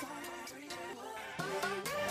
Three, two, one.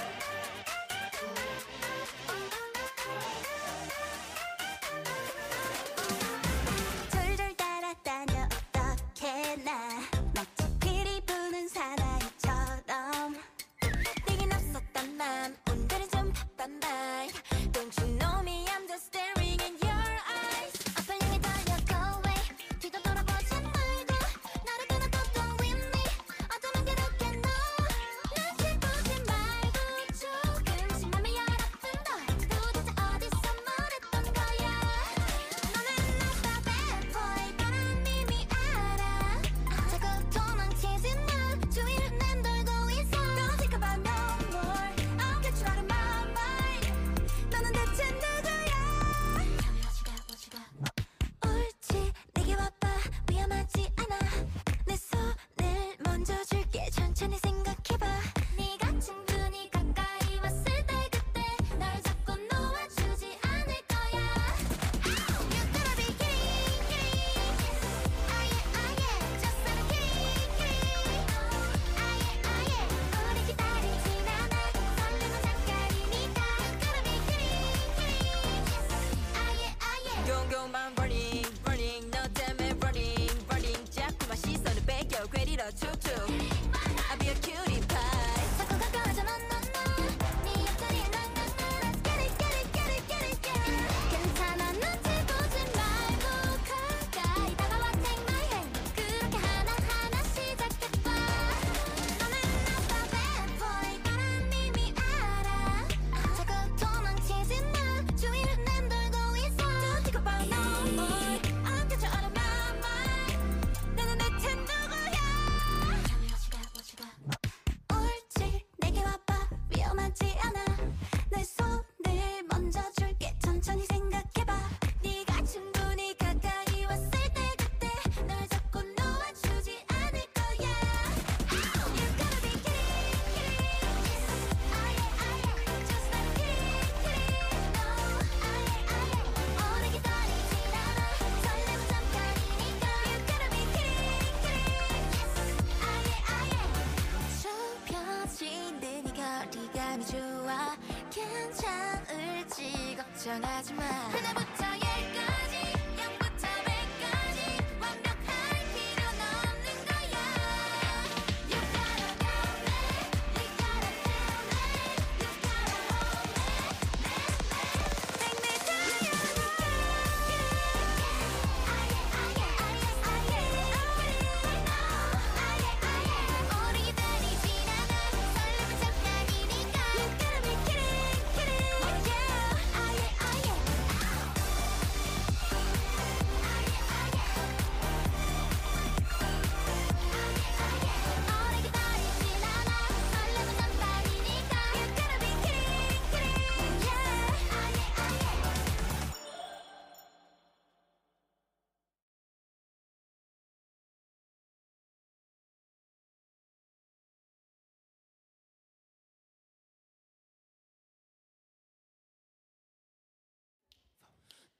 괜찮을지 걱정하지 마.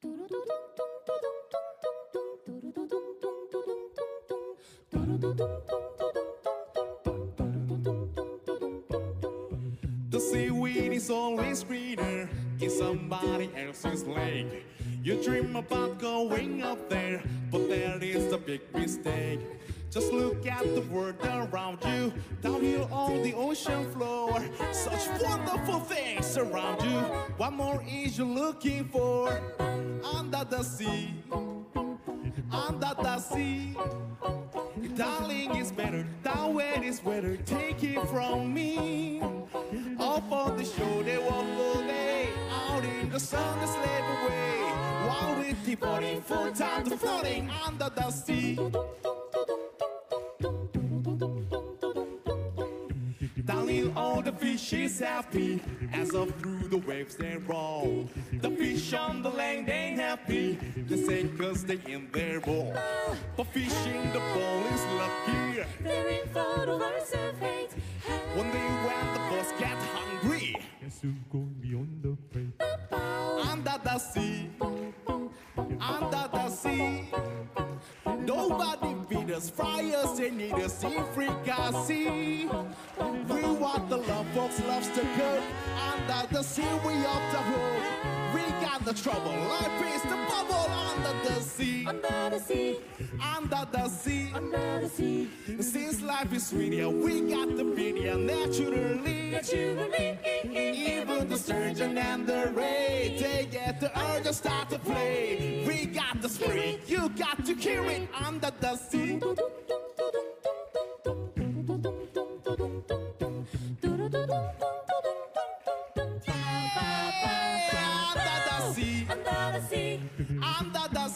The seaweed is always greener in somebody else's lake. You dream about going up there, but that is the big mistake. Just look at the world around you, down here on the ocean floor. Such wonderful things around you. What more is you looking for? under the sea, under the sea. Darling, it's better down where it's better. Take it from me. Off on the shore, they walk all day. Out in the sun, they slip away. While we're departing, full time to floating under the sea. She's happy as up through the waves they roll. The fish on the land ain't happy. The say cause they in their bowl. For fishing the bowl is lucky. They're in for the words of hate. One day when the boss get hungry. Yes, you go beyond the plate. Under the sea. Under the sea. Nobody beat us, fry us, they need us, see frequency. We want the love, folks loves to cook. Under the sea, we up the hook. We got the trouble, life is the bubble under the sea. Under the sea. Under the sea. Under the sea. Since life is sweet, yeah, we got the media naturally. Naturally. Sturgeon and the ray, they get the urge to start to play. We got the spirit, you got to hear it under the sea. Under the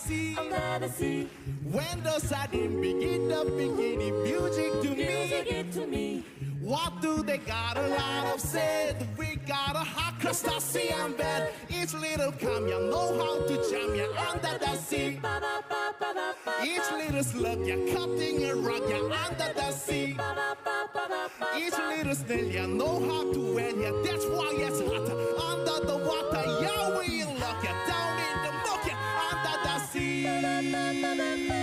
sea, When the sudden begin the beginning music to music me. Little come ya know how to jam ya under the sea. Each little slug ya cutting a rug ya under the sea. Each little snail ya know how to wed ya. That's why it's hot under the water. Yeah, we look ya down in the muck ya under the sea.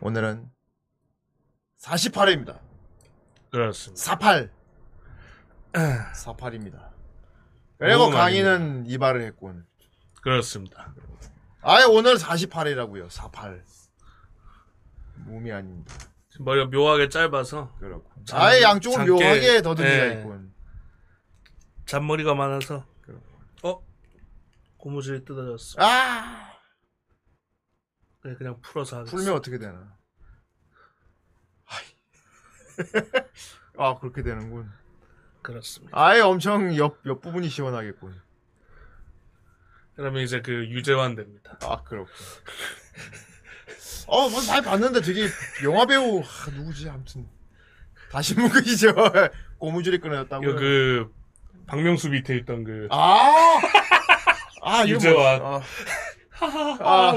오늘은 48회입니다. 그렇습니다. 48. 48입니다. 그리고 너무 강의는 이발을 했군. 그렇습니다. 아예 오늘 48이라고요. 48. 몸이 아닙니다. 머리가 묘하게 짧아서 그렇고. 장- 아예 양쪽을 장깨- 묘하게 더듬이가 예. 있군. 잔머리가 많아서 어 고무줄이 뜯어졌어. 아! 그래, 그냥 풀어서 하겠어. 풀면 어떻게 되나? 아, 그렇게 되는군. 그렇습니다. 아예 엄청 옆, 옆 부분이 시원하겠군. 그러면 이제 그 유재환 됩니다. 아, 그렇군. 어, 뭐, 많이 봤는데 되게 영화 배우, 아, 누구지? 아무튼. 다시 묵으시죠. 고무줄이 끊어졌다고요? 이거 그 박명수 밑에 있던 그 아! 아, 이거 유재환. 뭐, 아, 하하하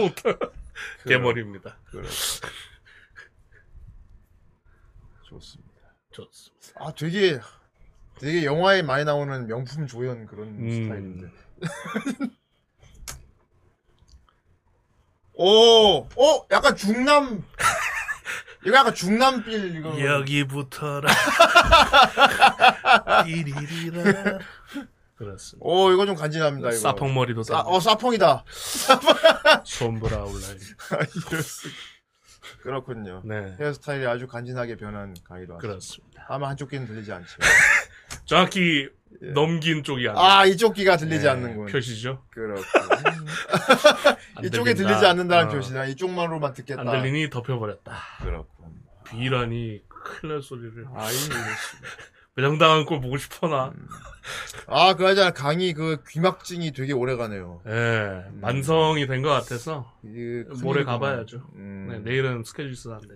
개머리입니다. 좋습니다. 좋습니다. 아, 되게, 되게 영화에 많이 나오는 명품 조연 그런 음. 스타일인데. 오, 어, 약간 중남, 이거 약간 중남빌, 이거. 여기부터라. 띠리리라. 그렇습니다. 오, 이거 좀 간지납니다, 이거. 사펑 머리도 사, 다 어, 사펑이다. 솜브라울라인. 이럴 수- 그렇군요. 네, 헤어스타일이 아주 간지나게 변한 왔습니다. 그렇습니다. 아마 한쪽 귀는 들리지 않죠. 정확히 넘긴 쪽이 아니에요. 아, 이쪽 귀가 들리지 네, 않는군. 표시죠. 그렇군. 안 이쪽에. 들리지 않는다는 어. 표시나 이쪽만으로만 듣겠다. 안 들리니 덮여버렸다. 그렇군. 비라니 큰일 날 소리를. 아이, 매장당한 걸 보고 싶어 나. 아, 그하잖아. 강의 그 귀막증이 되게 오래 가네요. 예, 만성이 된 것 같아서 이 모레. 가봐야죠. 음, 네, 내일은 스케줄 있어서 안 돼.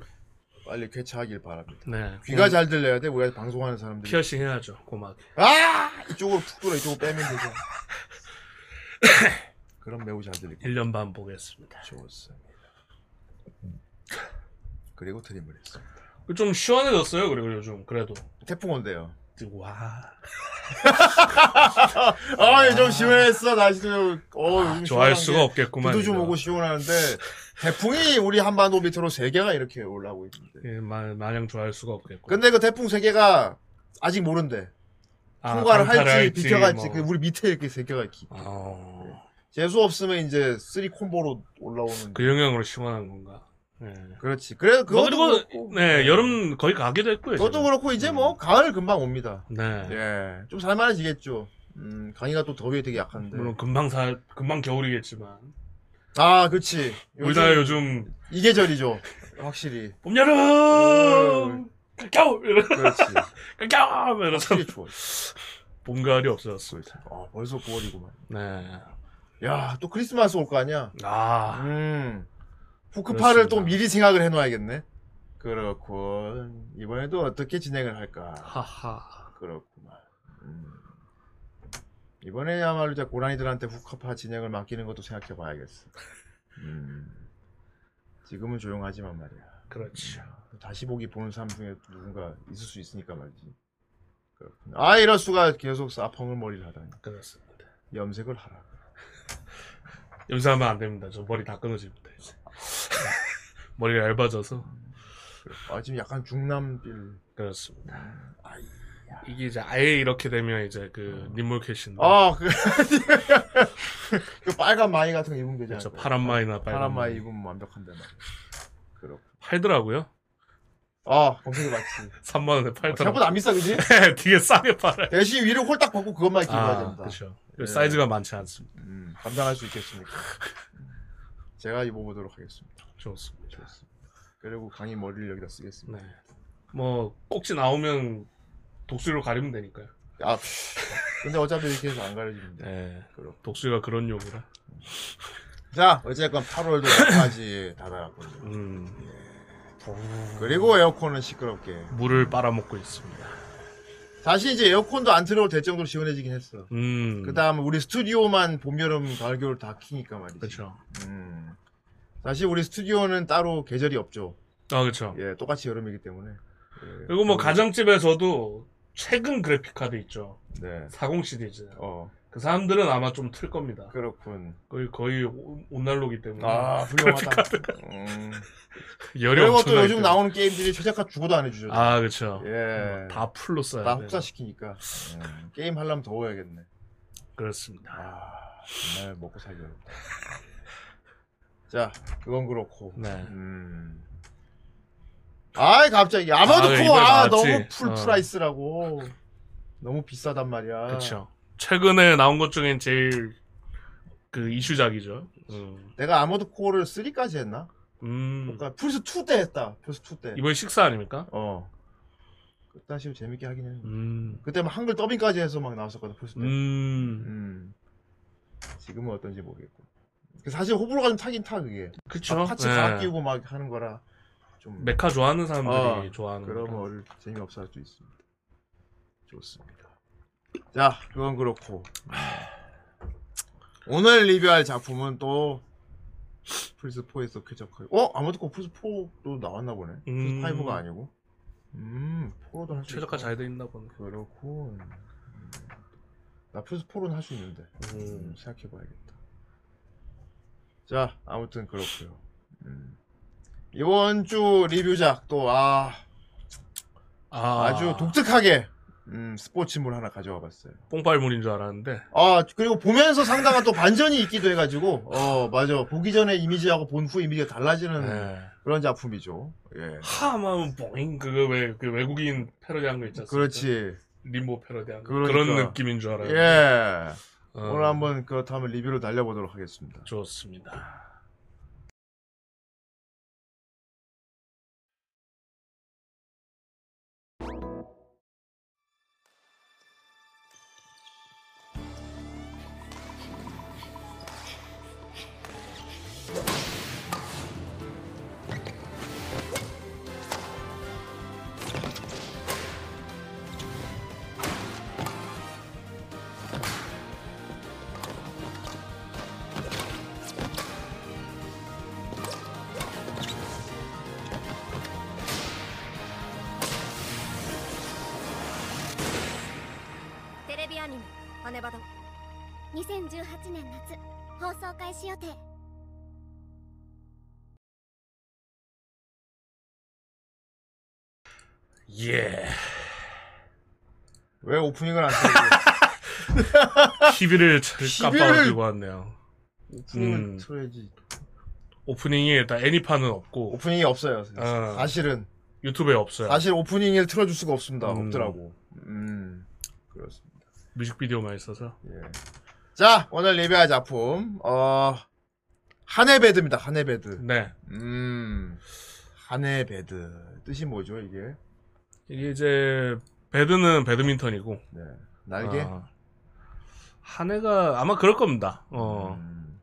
빨리 쾌차하길 바랍니다. 네, 귀가 잘 들려야 돼. 우리가 방송하는 사람들이. 피어싱 해야죠, 고막. 아! 이쪽으로 푹 돌아 이쪽으로 빼면 되죠. 그럼 매우 잘 들리고 1년 반 보겠습니다. 좋습니다. 그리고 드림을 했습니다. 좀 시원해졌어요, 그리고 요즘 그래도. 태풍 온대요. 와, 아, 좀 시원했어. 날씨도 어, 요즘 좋아할 수가 게 없겠구만. 비도 좀 이거. 오고 시원하는데 태풍이 우리 한반도 밑으로 세 개가 이렇게 올라오고 있는데. 예, 마, 마냥 좋아할 수가 없겠고. 근데 그 태풍 세 개가 아직 모른대. 아, 통과를 할지 할지, 비켜갈지 뭐. 그 우리 밑에 이렇게 세 개가 있기. 어, 재수 없으면 이제 three 콤보로 올라오는. 그 영향으로 시원한 건가. 네. 그렇지. 그래 뭐 그것도 그리고 그렇고. 네 여름 거의 가기도 했고요. 그것도. 그렇고 이제 뭐 가을 금방 옵니다. 네. 예, 좀 살만해지겠죠. 음, 강의가 또 더위에 되게 약한데. 물론 금방 사 금방 겨울이겠지만 아, 그렇지. 우리나라 요즘 이 계절이죠. 확실히. 봄 여름 겨울 이러 그렇지. 겨울 확실히 추워. 봄 가을이 없어졌어. 그렇지. 아, 벌써 9월이구만. 네. 야, 또 크리스마스 올 거 아니야? 아 음. 그렇습니다. 또 미리 생각을 해놔야겠네. 그렇군. 이번에도 어떻게 진행을 할까? 하하. 그렇구만. 음. 이번에야말로 이제 고라니들한테 후크파 진행을 맡기는 것도 생각해 봐야겠어. 음. 지금은 조용하지만 말이야. 그렇죠. 다시 보기 보는 사람 중에 누군가 있을 수 있으니까 말이지. 그렇군. 아, 이럴 수가 계속 싸펑을 머리를 하다니. 그렇습니다. 염색을 하라. 염색하면 안 됩니다. 저 머리 다 끊어집니다 이제. 머리가 얇아져서 아, 지금 약간 중남빌. 그렇습니다. 아이. 이게 이제 아예 이렇게 되면 이제 그 님몰 캐시인데 아, 그, 그 빨간 마이 같은 거 입으면 되지 그렇죠. 파란 마이나 빨간 파란 마이 입으면 완벽한데 말이야. 그렇고. 팔더라고요. 아, 검색해 봤지. 3만 원에 생각보다 팔더라고요. 안 비싸, 그지? 되게 싸게 팔아요. 대신 위를 홀딱 벗고 그것만 입고 가야 아, 된다. 그렇죠. 예. 사이즈가 많지 않습니다. 음, 감당할 수 있겠습니까? 음, 제가 입어보도록 하겠습니다. 좋습니다. 좋습니다. 그리고 강의 머리를 여기다 쓰겠습니다. 네. 뭐 꼭지 나오면 독수리로 가리면 되니까요. 아, 근데 어차피 이렇게 해서 안 가려지는데. 네. 그럼. 독수리가 그런 요구라. 자, 어쨌건 8월도 여기까지 다다랐군요. 음, 그리고 에어컨은 시끄럽게. 물을 빨아먹고 있습니다. 사실 이제 에어컨도 안 틀어도 될 정도로 시원해지긴 했어. 음, 그 다음 우리 스튜디오만 봄, 여름, 가을, 겨울 다 키니까 말이지. 그렇죠. 음. 사실 우리 스튜디오는 따로 계절이 없죠. 아, 그렇죠. 예, 똑같이 여름이기 때문에. 예, 그리고 뭐 가정집에서도 최근 그래픽 카드 있죠. 네. 40 시리즈. 어, 그 사람들은 아마 좀 틀 겁니다. 그렇군. 거의 거의 오- 온난로기 때문에 아, 훌륭하다. 음. 열이 그리고 또 엄청나기 요즘 때문에. 나오는 게임들이 최저가 죽어도 안 해주죠. 아, 그렇죠. 예. 다 full로 써야 다 돼. 혹사시키니까. 음, 게임 하려면 더워야겠네. 그렇습니다. 아, 정말 먹고 살기 어렵다. 자, 그건 그렇고. 네. 음. 아이, 갑자기. 아머드 아, 코어, 이번에 아, 나왔지. 너무 full 어. price라고. 너무 비싸단 말이야. 그렇죠. 최근에 나온 것 중엔 제일 그 이슈작이죠. 음. 내가 아머드 코어를 3까지 했나? 음. 그러니까 플스 2 때 했다. 플스 2 때. 이번 식사 아닙니까? 어. 그때 시 재밌게 하긴 했는데. 음. 그때 막 한글 더빙까지 해서 막 나왔었거든, 플스 때. 음. 음. 지금은 어떤지 모르겠고. 그 사실 호불호가 좀 타긴 타, 그게. 그쵸. 막 parts 네. 갈아 끼우고 막 하는 거라. 좀. mecha 좋아하는 사람들이 어, 좋아하는 그러면 재미없어 할 수 있습니다. 좋습니다. 자, 그건 그렇고. 오늘 리뷰할 작품은 또 플스4에서 쾌적하게. 어? 아무도 플스4도 나왔나 보네. 음. 플스5가 아니고. 음, 4로도 할수 있어. 최저가 잘돼 있나 보네. 그렇고. 음. 나 플스4로는 할 수 있는데. 음, 음. 생각해봐야겠다. 자, 아무튼 그렇고요. 음. 이번 주 리뷰작 또 아, 아, 아주 독특하게 음, 스포츠물 하나 가져와 봤어요. 뽕빨물인 줄 알았는데. 아 그리고 보면서 상당한 또 반전이 있기도 해가지고 어 맞아 보기 전에 이미지하고 본 후 이미지가 달라지는 네. 그런 작품이죠. 예. 하마는 뽕 그거 왜 그 외국인 패러디한 거 않습니까? 그렇지. 림보 패러디한 거. 그러니까. 그런 느낌인 줄 알아요. 예. 어, 오늘 한번 그렇다면 리뷰를 달려보도록 하겠습니다. 좋습니다.「 예. 왜 오프닝을 안 틀고 TV를 TV를 깜빡 들고 왔네요. 오프닝을 음. 틀어야지. 오프닝이 일단 애니판은 없고 오프닝이 없어요. 어. 사실은 유튜브에 없어요. 사실 오프닝을 틀어줄 수가 없습니다. 음. 없더라고. 음 그렇습니다. 뮤직비디오만 있어서. 예. 자 오늘 리뷰할 작품 어 한해베드입니다. 한해베드. 네. 음 한해베드 뜻이 뭐죠 이게? 이게 이제 배드는 배드민턴이고 네 날개. 아, 한 해가 아마 그럴 겁니다. 어 음.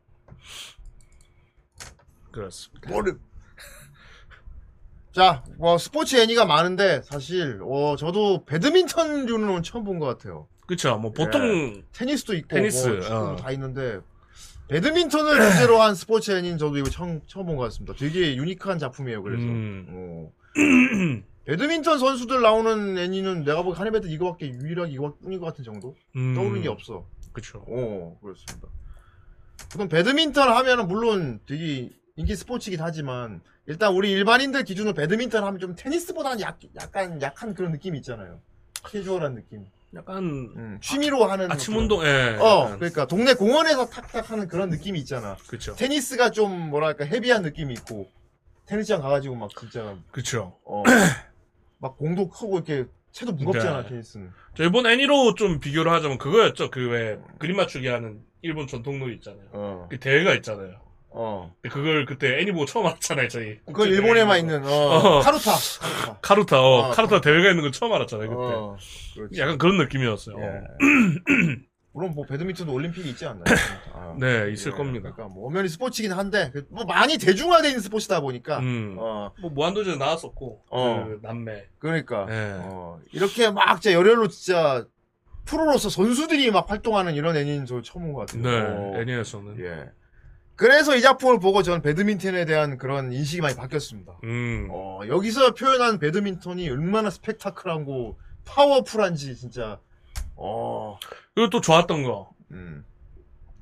그렇습니다. 모름. 자, 뭐 스포츠 애니가 많은데 사실 어 저도 배드민턴류는 처음 본 것 같아요. 그쵸. 뭐 보통 테니스도 있고 테니스, 뭐 축구도 어. 다 있는데 배드민턴을 주제로 한 스포츠 애니는 저도 이거 처음 처음 본 것 같습니다. 되게 유니크한 작품이에요. 그래서 음. 어. 배드민턴 선수들 나오는 애니는 내가 보기 한해배드 이거밖에 유일하게 이거뿐인 것 같은 정도 음, 떠오르는 게 없어. 그쵸. 어 그렇습니다. 그럼 배드민턴 하면은 물론 되게 인기 스포츠이긴 하지만 일단 우리 일반인들 기준으로 배드민턴 하면 좀 테니스보다는 약, 약간 약한 그런 느낌이 있잖아요. 캐주얼한 느낌. 약간 음, 취미로 하는 아침 운동, 예. 어, 약간, 그러니까 동네 공원에서 탁탁 하는 그런 느낌이 있잖아. 그쵸. 테니스가 좀 뭐랄까 헤비한 느낌이 있고 테니스장 가가지고 막 진짜 그쵸. 어, 막 공도 크고 이렇게 채도 무겁잖아 네. 테니스는. 저 이번 애니로 좀 비교를 하자면 그거였죠. 그 왜 그림 맞추기 하는 일본 전통 놀이 있잖아요. 어, 그 대회가 있잖아요. 어. 근데 그걸 그때 애니 보고 처음 알았잖아요, 저희. 그건 일본에만 있는 어, 어. 카루타. 카루타. 카루타, 어, 어, 카루타 대회가 있는 거 처음 알았잖아요, 그때. 어. 약간 그런 느낌이었어요. 예. 물론 뭐 배드민턴도 올림픽이 있지 않나요? 아, 네, 있을 예, 겁니다. 그러니까 뭐 엄연히 스포츠긴 한데 그뭐 많이 있는 스포츠다 보니까 음. 어 뭐 무한도전에 나왔었고, 어. 그 남매. 그러니까 예. 어, 이렇게 막 진짜 열혈로 진짜 프로로서 선수들이 막 활동하는 이런 애니는 저 처음 본 것 같아요. 네, 어, 애니에서는. 예. 그래서 이 작품을 보고 저는 배드민턴에 대한 그런 인식이 많이 바뀌었습니다. 음. 어, 여기서 표현한 배드민턴이 얼마나 스펙타클하고 파워풀한지 진짜 어, 그리고 또 좋았던 거. 음.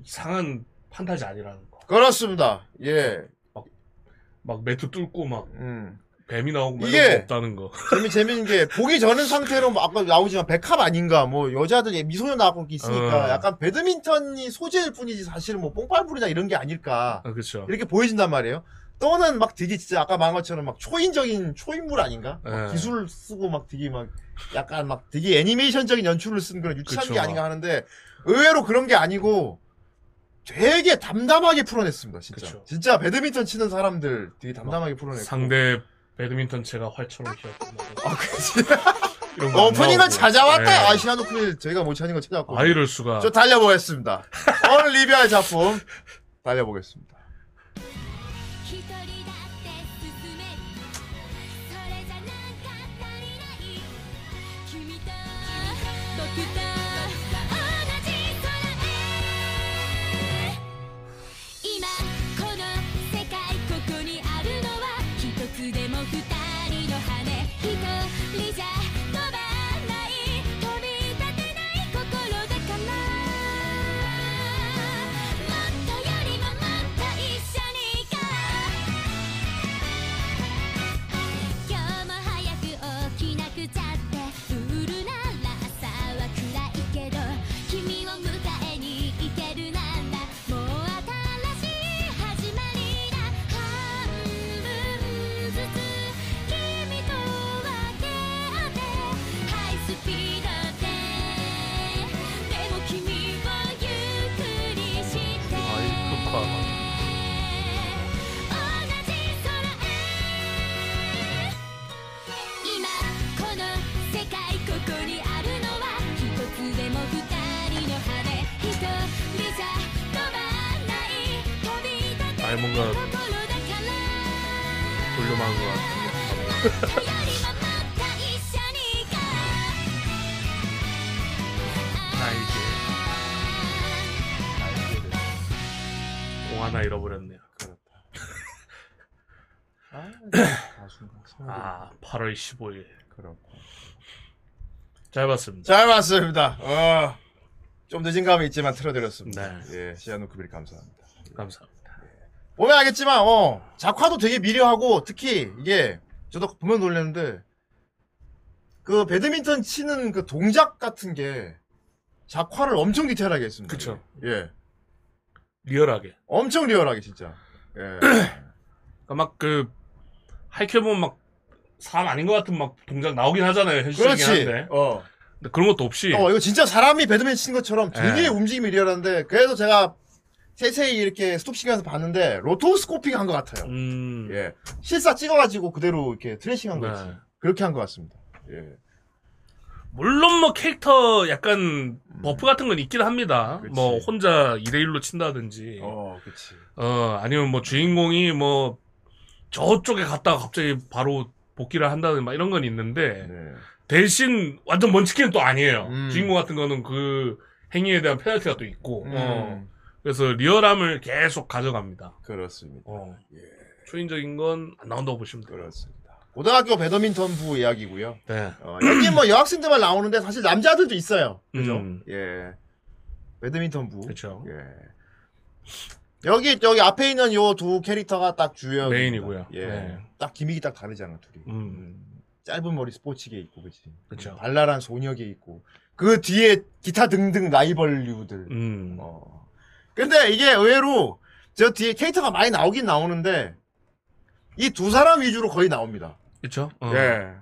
이상한 판타지 아니라는 거. 그렇습니다. 예. 막 매트 뚫고 막 음. 뱀이 나오고 막 이게- 이런 거 없다는 거. 재미 재밌는 게 보기 전은 상태로 뭐 아까 나오지만 백합 아닌가 뭐 여자들 미소녀 나오고 있으니까 어. 약간 배드민턴이 소재일 뿐이지 사실은 뭐 뽕빨불이나 이런 게 아닐까 아, 그쵸. 이렇게 보여진단 말이에요. 또는 막 되게 진짜 아까 말한 것처럼 막 초인적인 초인물 아닌가? 막 예. 기술 쓰고 막 되게 막 약간 막 되게 애니메이션적인 연출을 쓴 그런 유치한 그쵸. 게 아닌가 하는데 의외로 그런 게 아니고 되게 담담하게 풀어냈습니다. 진짜. 그쵸. 진짜 배드민턴 치는 사람들 되게 담담하게 풀어냈고. 상대 배드민턴 채가 활처럼 휘었고. 아, 그치. 이런 거 안 오프닝을 나오고. 찾아왔다. 예. 아, 시나노크릴 저희가 못 찾는 거 찾아왔고. 아, 이럴 수가. 저 달려보겠습니다. 오늘 리뷰할 작품 달려보겠습니다. 8월 15일. 그렇고. 잘 봤습니다. 잘 봤습니다. 어, 좀 늦은 감이 있지만 틀어드렸습니다. 네. 예, 시아노크빌 감사합니다. 감사합니다. 보면 알겠지만, 어, 작화도 되게 미려하고, 특히, 이게, 저도 보면 놀랐는데, 그, 배드민턴 치는 그 동작 같은 게, 작화를 엄청 디테일하게 했습니다. 그쵸. 예. 리얼하게. 엄청 리얼하게, 진짜. 예. 그러니까 막 그, 하이큐보면 막, 사람 아닌 것 같은 막 동작 나오긴 하잖아요. 현실이긴 그렇지. 한데. 어. 근데 그런 것도 없이. 어, 이거 진짜 사람이 배드민턴 치는 것처럼 되게 예. 움직임이 리얼한데, 그래도 제가 세세히 이렇게 스톱시키면서 봤는데, rotoscoping 한 것 같아요. 음. 예. 실사 찍어가지고 그대로 이렇게 트레이싱 한 거지. 네. 그렇게 한 것 같습니다. 예. 물론 뭐 캐릭터 약간 buff 같은 건 있긴 합니다. 음. 그치. 뭐 혼자 2대 1로 친다든지. 어, 그치. 어, 아니면 뭐 주인공이 뭐 저쪽에 갔다가 갑자기 바로 복귀를 한다든 막 이런 건 있는데 네. 대신 완전 먼치킨은 또 아니에요. 음. 주인공 같은 거는 그 행위에 대한 페널티가 또 있고. 어. 음, 그래서 리얼함을 계속 가져갑니다. 그렇습니다. 어. 예. 초인적인 건 안 나온다고 보시면 돼요. 그렇습니다. 고등학교 배드민턴 부 이야기고요. 네. 어, 여기 뭐 여학생들만 나오는데 사실 남자들도 있어요. 그죠? 음. 예. 배드민턴 부. 그렇죠. 예. 여기 여기 앞에 있는 요 두 캐릭터가 딱 주요 메인이고요. 예. 네. 딱 기믹이 딱 다르잖아, 둘이. 음. 음. 짧은 머리 스포츠계 있고, 그치? 그쵸. 발랄한 소녀계 있고. 그 뒤에 기타 등등 라이벌류들. 음. 어. 근데 이게 의외로 저 뒤에 캐릭터가 많이 나오긴 나오는데 이 두 사람 위주로 거의 나옵니다. 그렇죠. 어. 예.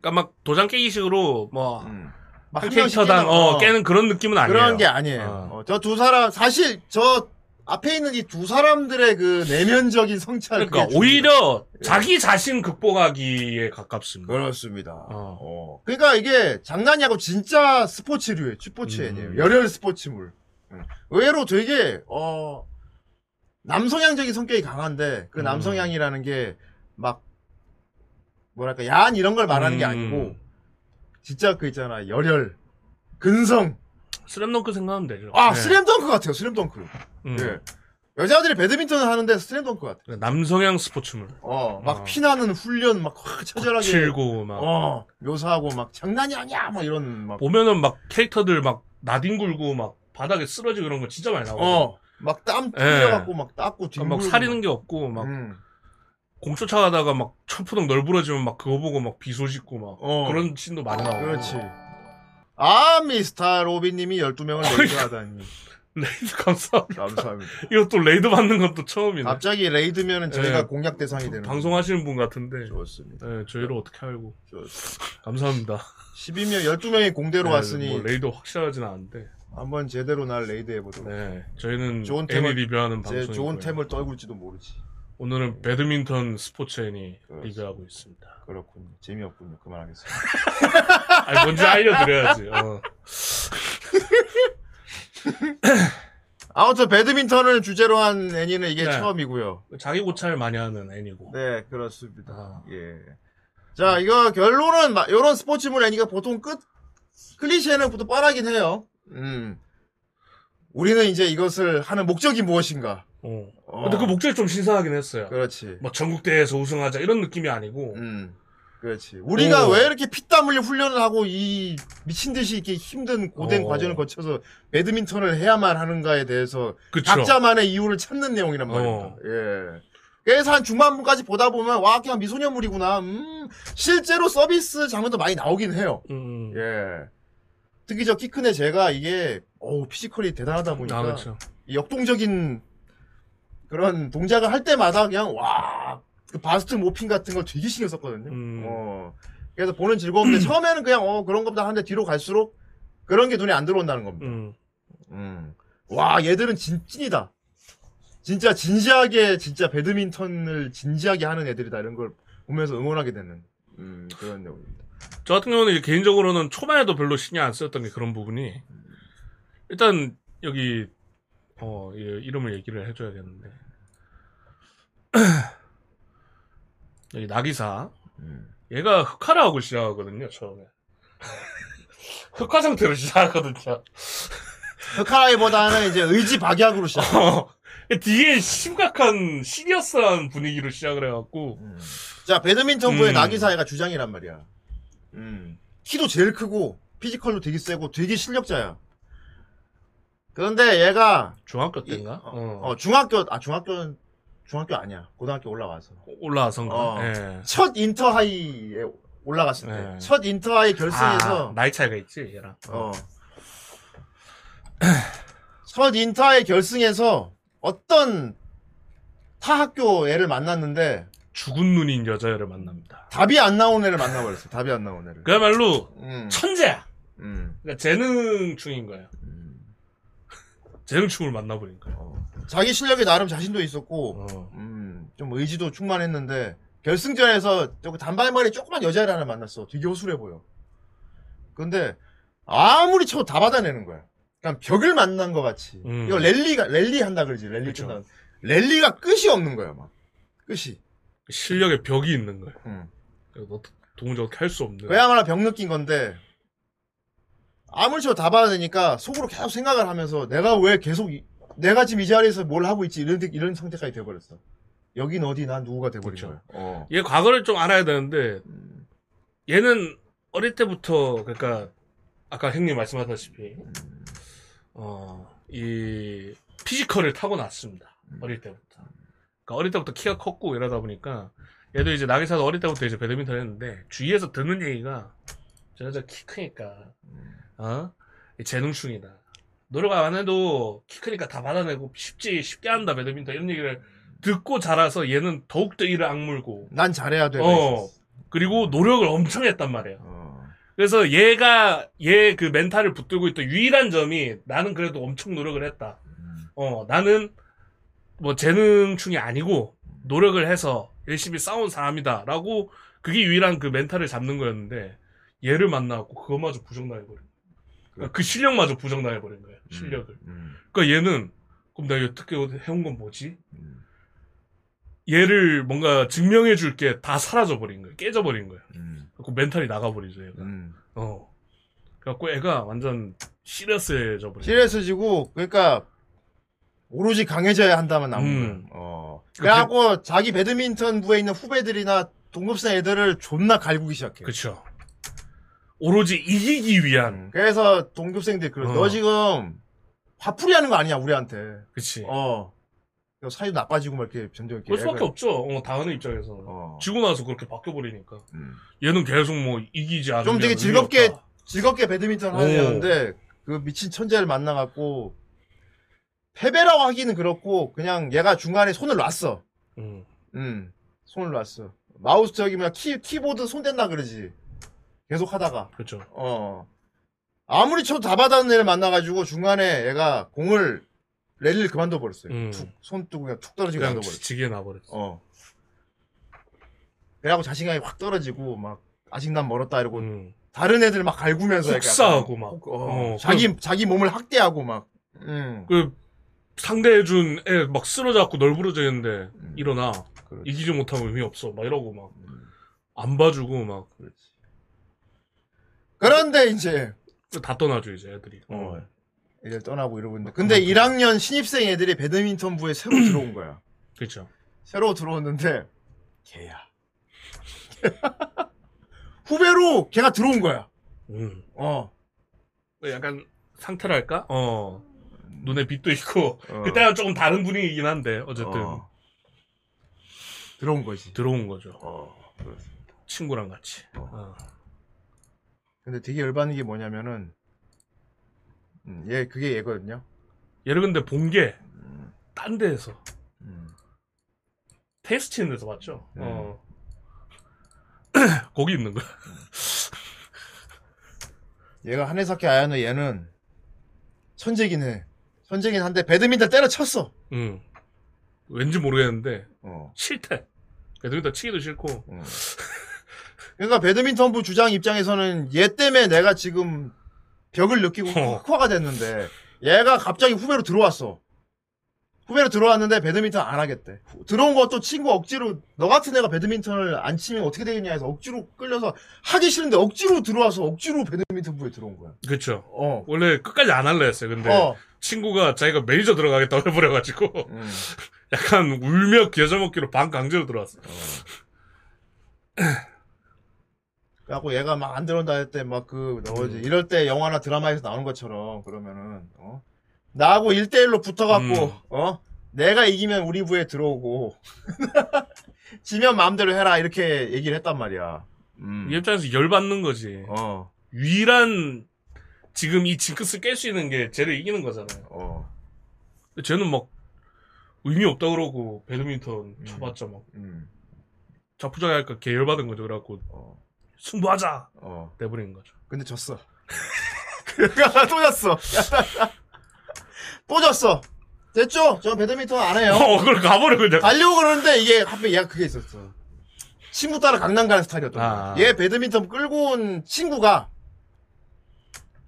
그러니까 막 도장 깨기식으로 뭐 음. 한 캐릭터당 깨는- 어, 깨는 그런 느낌은 아니에요. 그런 게 아니에요. 어. 저두 사람 사실 저 앞에 있는 이 두 사람들의 그 내면적인 성찰 그러니까 오히려 자기 자신 극복하기에 가깝습니다. 그렇습니다. 어. 어. 그러니까 이게 장난이 아니고 진짜 스포츠류의 스포츠 음. 열혈 스포츠물. 응. 의외로 되게 어 남성향적인 성격이 강한데 그 음. 남성향이라는 게 막 뭐랄까 야한 이런 걸 말하는 게 음. 아니고 진짜 그 있잖아 열혈 근성 슬램덩크 생각하면 되죠. 아 네. 슬램덩크 같아요 슬램덩크 음. 예 여자들이 배드민턴을 하는데 슬램덩크 같아 남성향 스포츠물. 어막 어. 피나는 훈련 막 확 처절하게 치고 막 어 묘사하고 막 장난이 아니야 막 이런 막 보면은 막 캐릭터들 막 나뒹 굴고 막 바닥에 쓰러지고 이런 거 진짜 많이 나오고. 어, 막땀 예. 흘려갖고 막 닦고 그러니까 막 사리는 게 없고 막 음. 공 쫓아가다가 막 철푸덕 널브러지면 막 그거 보고 막 비소 짓고 막 어. 그런 씬도 많이 나오고. 그렇지. 아, 미스터 로빈님이 12명을 raid하다니. raid 감사합니다. 감사합니다. 이것도 raid 받는 건 또 처음이네. 갑자기 raid면은 저희가 네. 공략 대상이 되는. 방송하시는 분 같은데. 좋습니다. 네, 저희를 어떻게 알고. 좋습니다. 감사합니다. 12명, 12명이 공대로 네, 왔으니 뭐 raid 확실하진 않은데. 한번 제대로 날 raid 해보도록. 네, 저희는 좋은 애니 템을- 리뷰하는 제 방송이고요. 좋은 템을 떨굴지도 모르지. 오늘은 배드민턴 스포츠 애니 그렇습니다. 리뷰하고 있습니다. 그렇군요. 재미없군요. 그만하겠습니다. 아니, 뭔지 알려드려야지. 어. 아무튼 배드민턴을 주제로 한 애니는 이게 네. 처음이고요. 자기 고찰 많이 하는 애니고. 네, 그렇습니다. 아. 예. 자, 이거 결론은 마- 요런 스포츠물 애니가 보통 끝 클리셰는 보통 뻔하긴 해요. 음. 우리는 이제 이것을 하는 목적이 무엇인가? 어. 어. 근데 그 목적이 좀 신선하긴 했어요. 그렇지. 뭐 전국대회에서 우승하자 이런 느낌이 아니고. 음. 그렇지. 우리가 오. 왜 이렇게 피땀 흘려 훈련을 하고 이 미친 듯이 이렇게 힘든 고된 어. 과정을 거쳐서 배드민턴을 해야만 하는가에 대해서 그쵸. 각자만의 이유를 찾는 내용이란 말입니다. 어. 예. 그래서 한 중반부까지 보다 보면 와 그냥 미소녀물이구나. 음, 실제로 서비스 장면도 많이 나오긴 해요. 음. 예. 특히 저 키큰애 제가 이게 어우 physical이 대단하다 보니까 아, 그렇죠. 이 역동적인 그런 동작을 할 때마다 그냥 와. 그 bust morphing 같은 걸 되게 신경 썼거든요. 음. 어. 그래서 보는 즐거움인데 처음에는 그냥 어 그런 겁니다 하는데 뒤로 갈수록 그런 게 눈에 안 들어온다는 겁니다. 음. 음. 와, 얘들은 진, 찐이다. 진짜 진지하게, 진짜 배드민턴을 진지하게 하는 애들이다. 이런 걸 보면서 응원하게 되는, 음, 그런 내용입니다. 저 같은 경우는 개인적으로는 초반에도 별로 신경 안 쓰였던 게 그런 부분이 일단 여기 어 이- 이름을 얘기를 해줘야겠는데 여기 나기사. 음. 얘가 흑화를 하고 시작하거든요, 처음에. 흑화 상태로 시작하거든요. 흑하이보다는 이제 의지 박약으로 시작. 어, 뒤에 심각한 시리어스한 분위기로 시작을 해갖고, 자, 배드민턴부의 음. 나기사 얘가 주장이란 말이야. 음. 키도 제일 크고, physical도 되게 세고, 되게 실력자야. 그런데 얘가, 중학교 이- 때인가? 어, 어, 어, 중학교, 아, 중학교는, 중학교 아니야. 고등학교 올라와서. 올라와서인가? 어. 예. 첫 인터하이에 올라갔을 때. 네. 첫 인터하이 결승에서, 아, 나이 차이가 있지, 얘랑. 어. 첫 인터하이 결승에서 어떤 타 학교 애를 만났는데, 죽은 눈인 여자애를 만납니다. 답이 안 나온 애를 만나버렸어. 답이 안 나온 애를. 그야말로 음. 천재야. 음. 그러니까 재능충인 거야. 재능충을 만나버린 거야. 자기 실력에 나름 자신도 있었고, 어. 음, 좀 의지도 충만했는데, 결승전에서 저거 단발머리 조그만 여자를 하나 만났어. 되게 허술해 보여. 근데, 아무리 쳐도 다 받아내는 거야. 그냥 벽을 만난 것 같이. 음. 이거 랠리가, 랠리 한다 그러지, 랠리 그쵸. 끝나 랠리가 끝이 없는 거야, 막. 끝이. 실력에 벽이 있는 거야. 음. 너 동적으로 할수 없는. 그야말로 병 느낀 건데, 아무리 쳐도 다 받아내니까 속으로 계속 생각을 하면서 내가 왜 계속, 이- 내가 지금 이 자리에서 뭘 하고 있지, 이런, 이런 상태까지 돼버렸어. 여긴 어디, 난 누구가 돼버린 그쵸. 거야. 어. 얘 과거를 좀 알아야 되는데 얘는 어릴 때부터 그러니까 아까 형님 말씀하셨다시피 어 이 physical을 타고 났습니다. 어릴 때부터. 그러니까 어릴 때부터 키가 컸고 이러다 보니까 얘도 이제 나기사도 어릴 때부터 이제 배드민턴 했는데 주위에서 듣는 얘기가 저 여자 키 크니까 어 재능충이다. 노력 안 해도 키 크니까 다 받아내고 쉽디 쉽게 한다 배드민턴 이런 얘기를 듣고 자라서 얘는 더욱더 이를 악물고 난 잘해야 돼. 어. 그리고 노력을 엄청 했단 말이야. 어. 그래서 얘가 얘 그 멘탈을 붙들고 있던 유일한 점이 나는 그래도 엄청 노력을 했다. 어, 나는 뭐 재능충이 아니고 노력을 해서 열심히 싸운 사람이다라고 그게 유일한 그 멘탈을 잡는 거였는데 얘를 만나고 그것마저 부정당해버린 거야. 그러니까 그 실력마저 부정당해버린 거야. 실력을. 음. 그러니까 얘는 그럼 내가 여태껏 해온 건 뭐지? 얘를 뭔가 증명해 줄 게 다 사라져 버린 거야. 깨져 버린 거야. 음. 그 멘탈이 나가 버리죠, 얘가. 음. 어. 그래갖고 애가 완전 시리어스해져 버린 거야. 시리어스지고 그러니까 오로지 강해져야 한다면 나온 음. 거야. 어. 그래갖고 자기 배드민턴 부에 있는 후배들이나 동급생 애들을 존나 갈구기 시작해. 그쵸. 오로지 이기기 위한. 음. 그래서 동급생들이 그래. 어. 너 지금 화풀이 하는 거 아니야 우리한테. 그치. 어. 사이도 나빠지고 막 이렇게 점점 이렇게. 그럴 수밖에 애가- 없죠. 어, 당하는 입장에서. 어. 지고 나서 그렇게 바뀌어버리니까. 음. 얘는 계속 뭐 이기지 않으면. 좀 되게 의미 즐겁게 없다. 즐겁게 배드민턴 오. 하는데 그 미친 천재를 만나갖고 패배라고 하기는 그렇고 그냥 얘가 중간에 손을 놨어. 음. 음, 손을 놨어. 마우스 저기 뭐야 키 키보드 손 뗀다 그러지. 계속 하다가 그쵸. 어 아무리 쳐도 다 받아는 애를 만나가지고 중간에 얘가 공을 랠리를 그만둬 버렸어요. 음. 툭, 손 뜨고 그냥 툭 떨어지고 그냥 놔둬 버렸어. 지게 나버렸어. 어. 그래갖고 자신감이 확 떨어지고 막 아직 난 멀었다 이러고 음. 다른 애들 막 갈구면서 약간 혹사하고 막. 혹- 어, 어, 자기 자기 몸을 학대하고 막 음. 그, 상대해준 애 막 쓰러져갖고 널브러져 있는데, 음. 일어나. 그렇지. 이기지 못하면 의미 없어. 막 이러고 막. 안 봐주고 막. 그 런데 이제 다 떠나죠, 이제 애들이. 어, 어. 애들 떠나고 이러고 있는데 근데 1학년 신입생 애들이 배드민턴부에 새로 들어온 거야. 그쵸. 새로 들어왔는데 걔야. 후배로 걔가 들어온 거야. 음. 어. 약간 상태랄까? 어. 눈에 빛도 있고. 어. 그때랑 조금 다른 분위기긴 한데, 어쨌든. 어. 들어온 거지. 들어온 거죠. 어. 그렇습니다. 친구랑 같이. 어. 어. 근데 되게 열받는 게 뭐냐면은 음, 얘 그게 얘거든요. 얘를 근데 본 게, 딴 데에서. 음. 테스트 치는 데서 봤죠? 음. 어. 거기 있는 거야. 얘가 하네사키 아야노 얘는 천재긴 해. 천재긴 한데 배드민턴 때려쳤어. 응. 왠지 모르겠는데, 어. 싫대. 배드민턴 치기도 싫고, 그러니까 배드민턴부 주장 입장에서는 얘 때문에 내가 지금 벽을 느끼고 어. 흑화가 됐는데 얘가 갑자기 후배로 들어왔어. 후배로 들어왔는데 배드민턴 안 하겠대. 들어온 것도 친구 억지로 너 같은 애가 배드민턴을 안 치면 어떻게 되겠냐 해서 억지로 끌려서 하기 싫은데 억지로 들어와서 억지로 배드민턴 부에 들어온 거야. 그쵸. 어. 원래 끝까지 안 할래 했어요. 근데 어. 친구가 자기가 매니저 들어가겠다고 해버려가지고 음. 약간 울며 겨자 먹기로 반 강제로 들어왔어. 그래갖고 얘가 막 안 들어온다 할 때 막그 너지 이럴 때 영화나 드라마에서 나오는 것처럼 그러면은 어? 나하고 1대1로 붙어갖고 음. 어? 내가 이기면 우리 부에 들어오고 지면 마음대로 해라 이렇게 얘기를 했단 말이야. 음. 이 입장에서 열받는 거지. 어. 유일한 지금 이 징크스 깰 수 있는 게 쟤를 이기는 거잖아요. 어. 근데 쟤는 막 의미 없다 그러고 배드민턴 쳐봤자 막 음. 자푸자기 할까 개 열받은 거죠. 그래갖고 어. 승부하자 어. 내버린 거죠. 근데 졌어. 또 졌어. 또 졌어. 됐죠? 저 배드민턴 안 해요. 어, 그걸 가버려 그냥. 가려고 그러는데 이게 하필 얘가 그게 있었어. 친구 따라 강남 가는 스타일이었던 거야. 아. 얘 배드민턴 끌고 온 친구가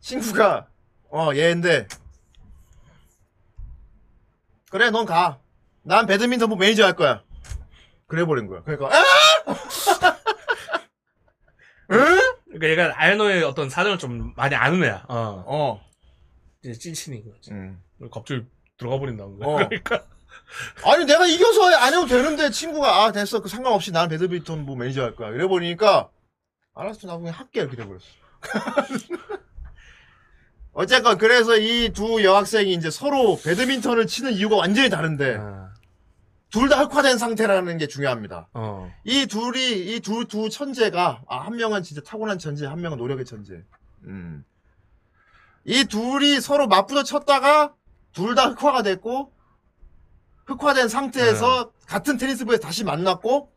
친구가 어 얘인데 그래 넌 가. 난 배드민턴 부 매니저 할 거야. 그래 버린 거야. 그러니까 아! 그러니까 얘가 아야노의 어떤 사정을 좀 많이 아는 애야. 어. 어. 이제 찐친인 거지. 음. 갑자기 들어가 버린다는 거야. 어. 그러니까 아니 내가 이겨서 안 해도 되는데 친구가 아 됐어 그 상관없이 나는 배드민턴 부 매니저 할 거야. 이래 버리니까 알았어 나 그냥 할게 이렇게 돼 버렸어. 어쨌건 그래서 이 두 여학생이 이제 서로 배드민턴을 치는 이유가 완전히 다른데 아, 둘 다 흑화된 상태라는 게 중요합니다. 어. 이 둘이 이 두 두 천재가 아, 한 명은 진짜 타고난 천재, 한 명은 노력의 천재. 음. 이 둘이 서로 맞부딪 쳤다가 둘 다 흑화가 됐고 흑화된 상태에서 같은 테니스 부에서 다시 만났고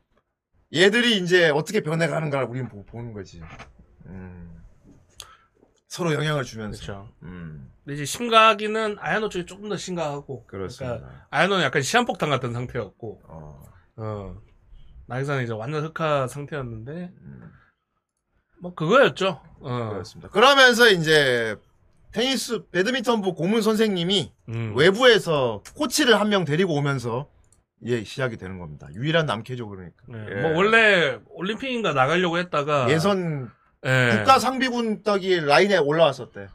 얘들이 이제 어떻게 변해가는가를 우리는 보, 보는 거지. 음. 서로 영향을 주면서. 그렇죠. 음. 근데 이제 심각이는 아야노 쪽이 조금 더 심각하고. 그렇습니다. 그러니까 아야노는 약간 시한폭탄 같은 상태였고, 어. 어. 나기사는 이제 완전 흑화 상태였는데, 음. 뭐 그거였죠. 어. 그렇습니다. 그러면서 이제 테니스 배드민턴부 고문 선생님이 음. 외부에서 코치를 한 명 데리고 오면서 예 시작이 되는 겁니다. 유일한 남캐죠 그러니까. 네, 예. 뭐 원래 올림픽인가 나가려고 했다가 예선 예. 국가 상비군 떡이 라인에 올라왔었대.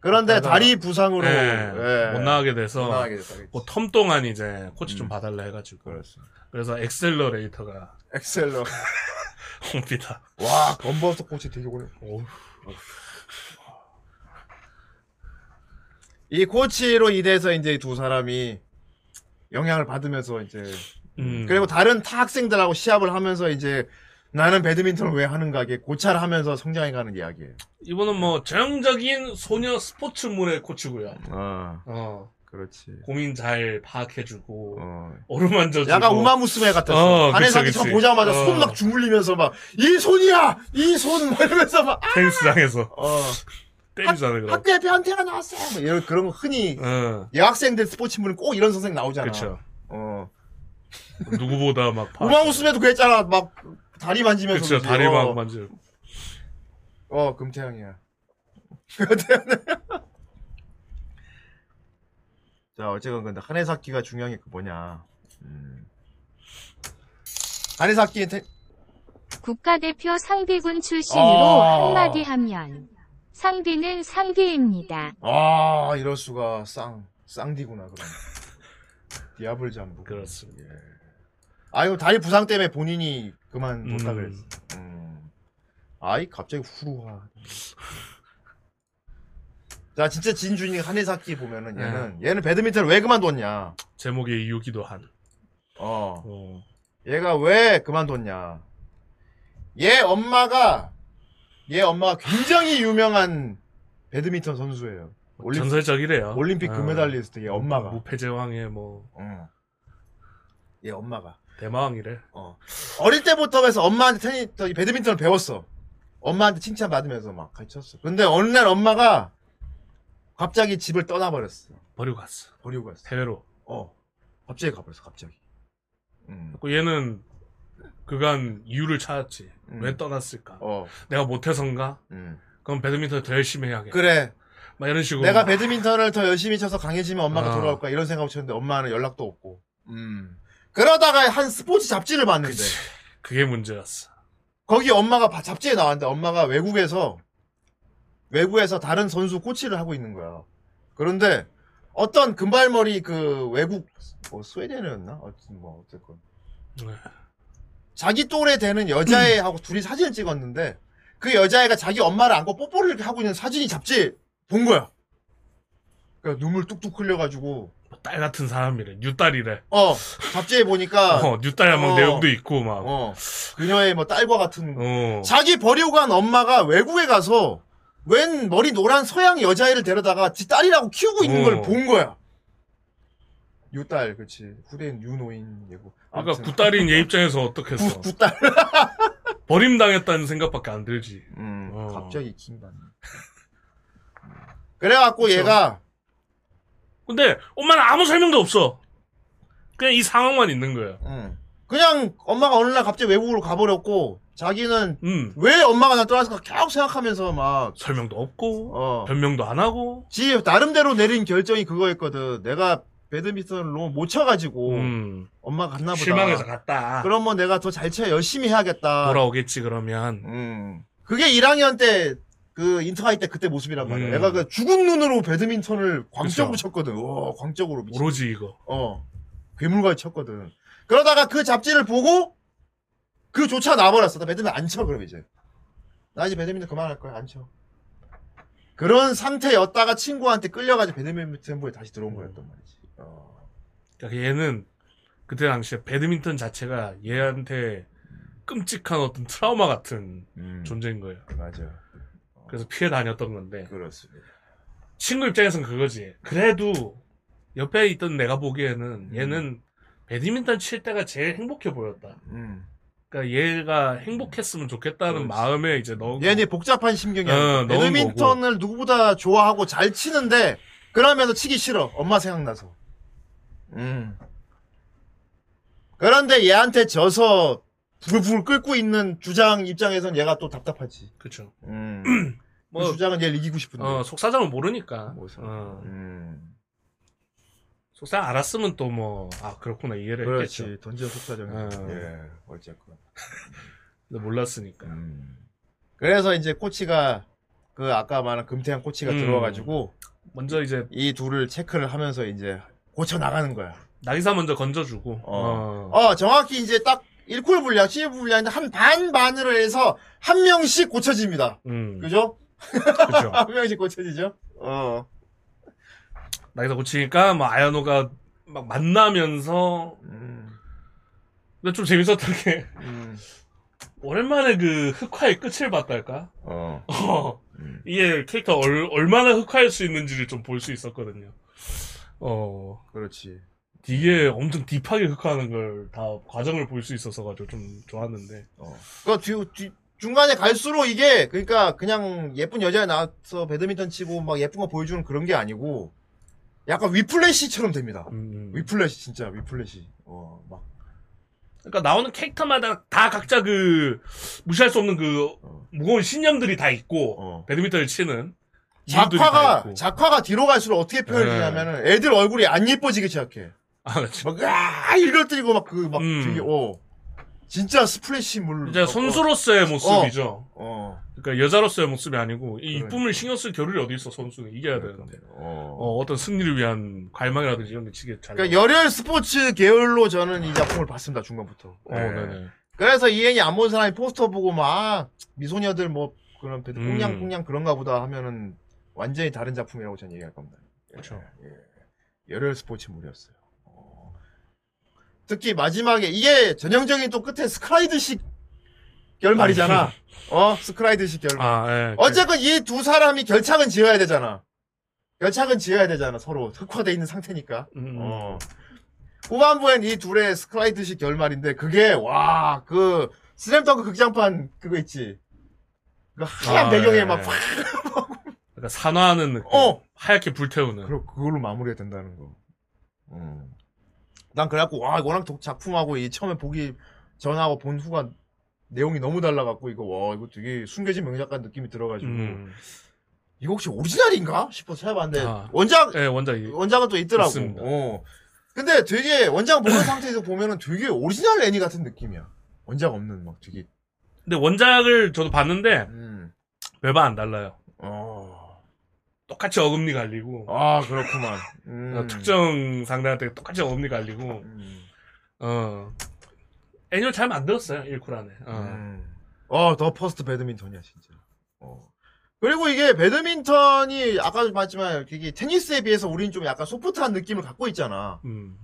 그런데 다리 부상으로 예. 예, 못 나가게 돼서 못 나가게 됐다. 뭐텀 동안 이제 코치 좀 음. 봐달라 해가지고 그렇습니다. 그래서 엑셀러레이터가 엑셀러. 옵니다. 와 건버스 코치 되게 오래. 이 코치로 인해서 이제 이두 사람이 영향을 받으면서 이제 음. 그리고 다른 타 학생들하고 시합을 하면서 이제 나는 배드민턴을 왜 하는가 이게 고찰을 하면서 성장해가는 이야기예요. 이분은 뭐 전형적인 소녀 스포츠물의 코치고요. 어, 어, 그렇지. 고민 잘 파악해주고 어. 어루만져주고 약간 우마무스메 같았어. 어, 한해상이 그치. 보자마자 어. 손 막 주물리면서 막 이 손이야, 이 손 이러면서 막 아! 테니스장에서 어, 때리잖아요. 그럼. 학교에 변태가 나왔어요. 뭐 이런 그런 거 흔히 어, 여학생들 스포츠물은 꼭 이런 선생 나오잖아. 그렇죠. 어. 누구보다 막 우마무스메도 그랬잖아. 막 다리 만지면서. 그렇죠. 그러지. 다리 어. 막 만져. 어, 금태양이야. 금태양이야. 자, 어쨌건 근데 한해사키가 중요한 게 그 뭐냐. 음. 한해사키 테... 국가대표 상비군 출신으로 아. 한마디 하면 상비는 상비입니다. 아, 이럴 수가 쌍 쌍디구나 그럼. 디아블 잠부. 그렇습니다. 예. 아, 이거 다리 부상 때문에 본인이 그만 뒀다 음. 그랬어. 음. 아이 갑자기 후루하. 자, 진짜 진준이 한해사키 보면은 얘는 얘는 배드민턴을 왜 그만뒀냐? 제목의 이유기도 한. 어. 어. 얘가 왜 그만뒀냐? 얘 엄마가 얘 엄마가 굉장히 유명한 배드민턴 선수예요. 올림, 전설적이래요. 올림픽 어. 금메달리스트 얘 엄마가. 무패 제왕의 뭐 응. 얘 엄마가. 대마왕이래. 어. 어릴 때부터 해서 엄마한테 테니, 저기 배드민턴을 배웠어. 엄마한테 칭찬받으면서 막 가르쳤어. 근데 어느 날 엄마가 갑자기 집을 떠나버렸어. 버리고 갔어. 버리고 갔어. 해외로. 어. 갑자기 가버렸어, 갑자기. 음. 그 얘는 그간 이유를 찾았지. 음. 왜 떠났을까? 어. 내가 못해서인가? 음. 그럼 배드민턴 더 열심히 해야겠다. 그래. 막 이런 식으로. 내가 배드민턴을 더 열심히 쳐서 강해지면 엄마가 아. 돌아올 거야 이런 생각을 쳤는데 엄마는 연락도 없고. 음. 그러다가 한 스포츠 잡지를 봤는데 그치. 그게 문제였어. 거기 엄마가 바- 잡지에 나왔는데 엄마가 외국에서 외국에서 다른 선수 코치를 하고 있는 거야. 그런데 어떤 금발머리 그 외국 뭐 스웨덴이었나? 어쨌든 뭐 어쨌건 네. 자기 또래 되는 여자애하고 둘이 사진을 찍었는데 그 여자애가 자기 엄마를 안고 뽀뽀를 이렇게 하고 있는 사진이 잡지에 본 거야. 그러니까 눈물 뚝뚝 흘려가지고 딸 같은 사람이래. 뉴딸이래. 어 잡지에 보니까 어, 뉴딸 막 어. 내용도 있고 막. 어 그녀의 뭐 딸과 같은 어. 자기 버리고 간 엄마가 외국에 가서 웬 머리 노란 서양 여자애를 데려다가 지 딸이라고 키우고 있는 어. 걸본 거야. 유딸, 그치. 후대인 유노인 예고. 그러니까 구딸인 얘 입장에서 어떻겠어. 구, 구딸. 버림당했다는 생각밖에 안 들지. 음, 어. 갑자기 킹받네. 그래갖고 그쵸. 얘가, 근데 엄마는 아무 설명도 없어. 그냥 이 상황만 있는 거야. 음, 그냥 엄마가 어느 날 갑자기 외국으로 가버렸고, 자기는 음. 왜 엄마가 날 떠났을까 계속 생각하면서 막, 설명도 없고 어, 변명도 안 하고. 지 나름대로 내린 결정이 그거였거든. 내가 배드민턴을 너무 못 쳐가지고, 음. 엄마가 갔나 보다. 실망해서 갔다. 그러면 내가 더 잘쳐 열심히 해야겠다. 돌아오겠지 그러면. 음. 그게 1학년 때 그 인터하이 때 그때 모습이란 말이야. 음. 내가 그 죽은 눈으로 배드민턴을 광적으로 그쵸. 쳤거든. 와, 광적으로 미친. 오로지 이거. 어. 괴물같이 쳤거든. 그러다가 그 잡지를 보고 그조차 놔버렸어. 나 배드민턴 안 쳐, 그럼 이제. 나 이제 배드민턴 그만할 거야. 안 쳐. 그런 상태였다가 친구한테 끌려가지고 배드민턴부에 다시 들어온 거였단 말이지. 어. 그러니까 얘는 그때 당시에 배드민턴 자체가 얘한테 끔찍한 어떤 트라우마 같은 음. 존재인 거예요. 맞아. 그래서 피해 다녔던 건데 그렇습니다. 친구 입장에서는 그거지. 그래도 옆에 있던 내가 보기에는 음. 얘는 배드민턴 칠 때가 제일 행복해 보였다. 음. 그러니까 얘가 행복했으면 좋겠다는 그렇지. 마음에 이제 넣은 얘네 복잡한 심경이야. 어, 배드민턴을 누구보다 좋아하고 잘 치는데 그러면서 치기 싫어. 엄마 생각나서. 음. 그런데 얘한테 져서 부글부글 끓고 있는 주장 입장에선 얘가 또 답답하지. 그쵸. 음. 뭐, 그 주장은 얘를 이기고 싶은데. 어, 속사정을 모르니까. 어, 음. 속사정 알았으면 또 뭐, 아, 그렇구나, 이해를 했겠죠. 그렇지. 던져 속사정. 어. 예. 어쨌건. 몰랐으니까. 음. 그래서 이제 코치가 그 아까 말한 금태양 코치가 음. 들어와가지고 먼저 이제, 이 둘을 체크를 하면서 이제 고쳐 나가는 거야. 나기사 먼저 건져주고, 어. 어. 어, 정확히 이제 딱 1쿨 분량, 7 분량인데 한 반 반으로 해서 한 명씩 고쳐집니다. 음, 그죠? 그죠. 한 명씩 고쳐지죠? 어. 나기사 고치니까, 뭐, 아야노가 막 만나면서, 음, 근데 좀 재밌었던 게, 음, 오랜만에 그 흑화의 끝을 봤달까? 어. 어, 음. 이게 캐릭터 얼, 얼마나 흑화할 수 있는지를 좀 볼 수 있었거든요. 어, 그렇지. 이게 엄청 딥하게 흑화하는 걸 다 과정을 볼 수 있어서 가지고 좀 좋았는데. 어. 그 뒤, 뒤, 중간에 갈수록 이게, 그러니까 그냥 예쁜 여자에 나와서 배드민턴 치고 막 예쁜 거 보여주는 그런 게 아니고, 약간 위플래시처럼 됩니다. 음, 위플래시, 진짜 위플래시. 어, 막. 그러니까 나오는 캐릭터마다 다 각자 그 무시할 수 없는 그 어. 무거운 신념들이 다 있고 어. 배드민턴을 치는 이유들이 다 작화가, 있고. 작화가 뒤로 갈수록 어떻게 표현되냐면은 애들 얼굴이 안 예뻐지기 시작해. 아, 그렇죠. 막, 아, 일그러뜨리고 막 그, 막 음. 되게, 어. 진짜 스포츠 물. 진짜 선수로서의 모습이죠. 어. 그러니까 여자로서의 모습이 아니고 이 그러니까. 이쁨을 신경 쓸 겨를이 어디 있어 선수는 이겨야 되는데. 어. 어, 어떤 승리를 위한 갈망이라든지 이런 게 치게 잘. 그러니까 열혈 스포츠 계열로 저는 이 작품을 봤습니다, 중간부터. 어, 예. 네네. 그래서 애니 안 본 사람이 포스터 보고 막, 아, 미소녀들 뭐, 그런, 배드 음. 꽁냥꽁냥 그런가 보다 하면은 완전히 다른 작품이라고 저는 얘기할 겁니다. 예. 그렇죠. 예. 열혈 스포츠물이었어요. 어. 특히 마지막에, 이게 전형적인 또 끝에 스크라이드식 결말이잖아. 어? 스크라이드식 결말. 아, 예. 어쨌건 이 두 사람이 결착은 지어야 되잖아. 결착은 지어야 되잖아, 서로. 흑화돼 있는 상태니까. 음, 어. 후반부엔 이 둘의 스크라이드식 결말인데, 그게, 와, 그, 슬램덩크 극장판 그거 있지. 그 하얀 아, 배경에 예, 막 예. 팍, 그러니까 산화하는 느낌. 어. 하얗게 불태우는. 그러, 그걸로 마무리가 된다는 거. 음. 난 그래갖고, 와, 워낙 독 작품하고, 이 처음에 보기 전하고 본 후가 내용이 너무 달라갖고, 이거, 와, 이거 되게 숨겨진 명작가 느낌이 들어가지고, 음. 이거 혹시 오리지널인가 싶어서 찾아봤는데 아. 원작 예, 원작이. 원작은 또 있더라고. 있습니다. 어. 근데 되게 원작 모르는 상태에서 보면은 되게 오리지널 애니 같은 느낌이야. 원작 없는 막 되게. 근데 원작을 저도 봤는데 음. 별반 안 달라요. 어. 똑같이 어금니 갈리고 아 그렇구만. 음. 어, 특정 상대한테 똑같이 어금니 갈리고 음. 어 애니를 잘 만들었어요 1쿨 안에. 어. 음. 어, The First 배드민턴이야, 진짜. 어. 그리고 이게 배드민턴이 아까도 봤지만 이게 테니스에 비해서 우리는 좀 약간 소프트한 느낌을 갖고 있잖아. 음.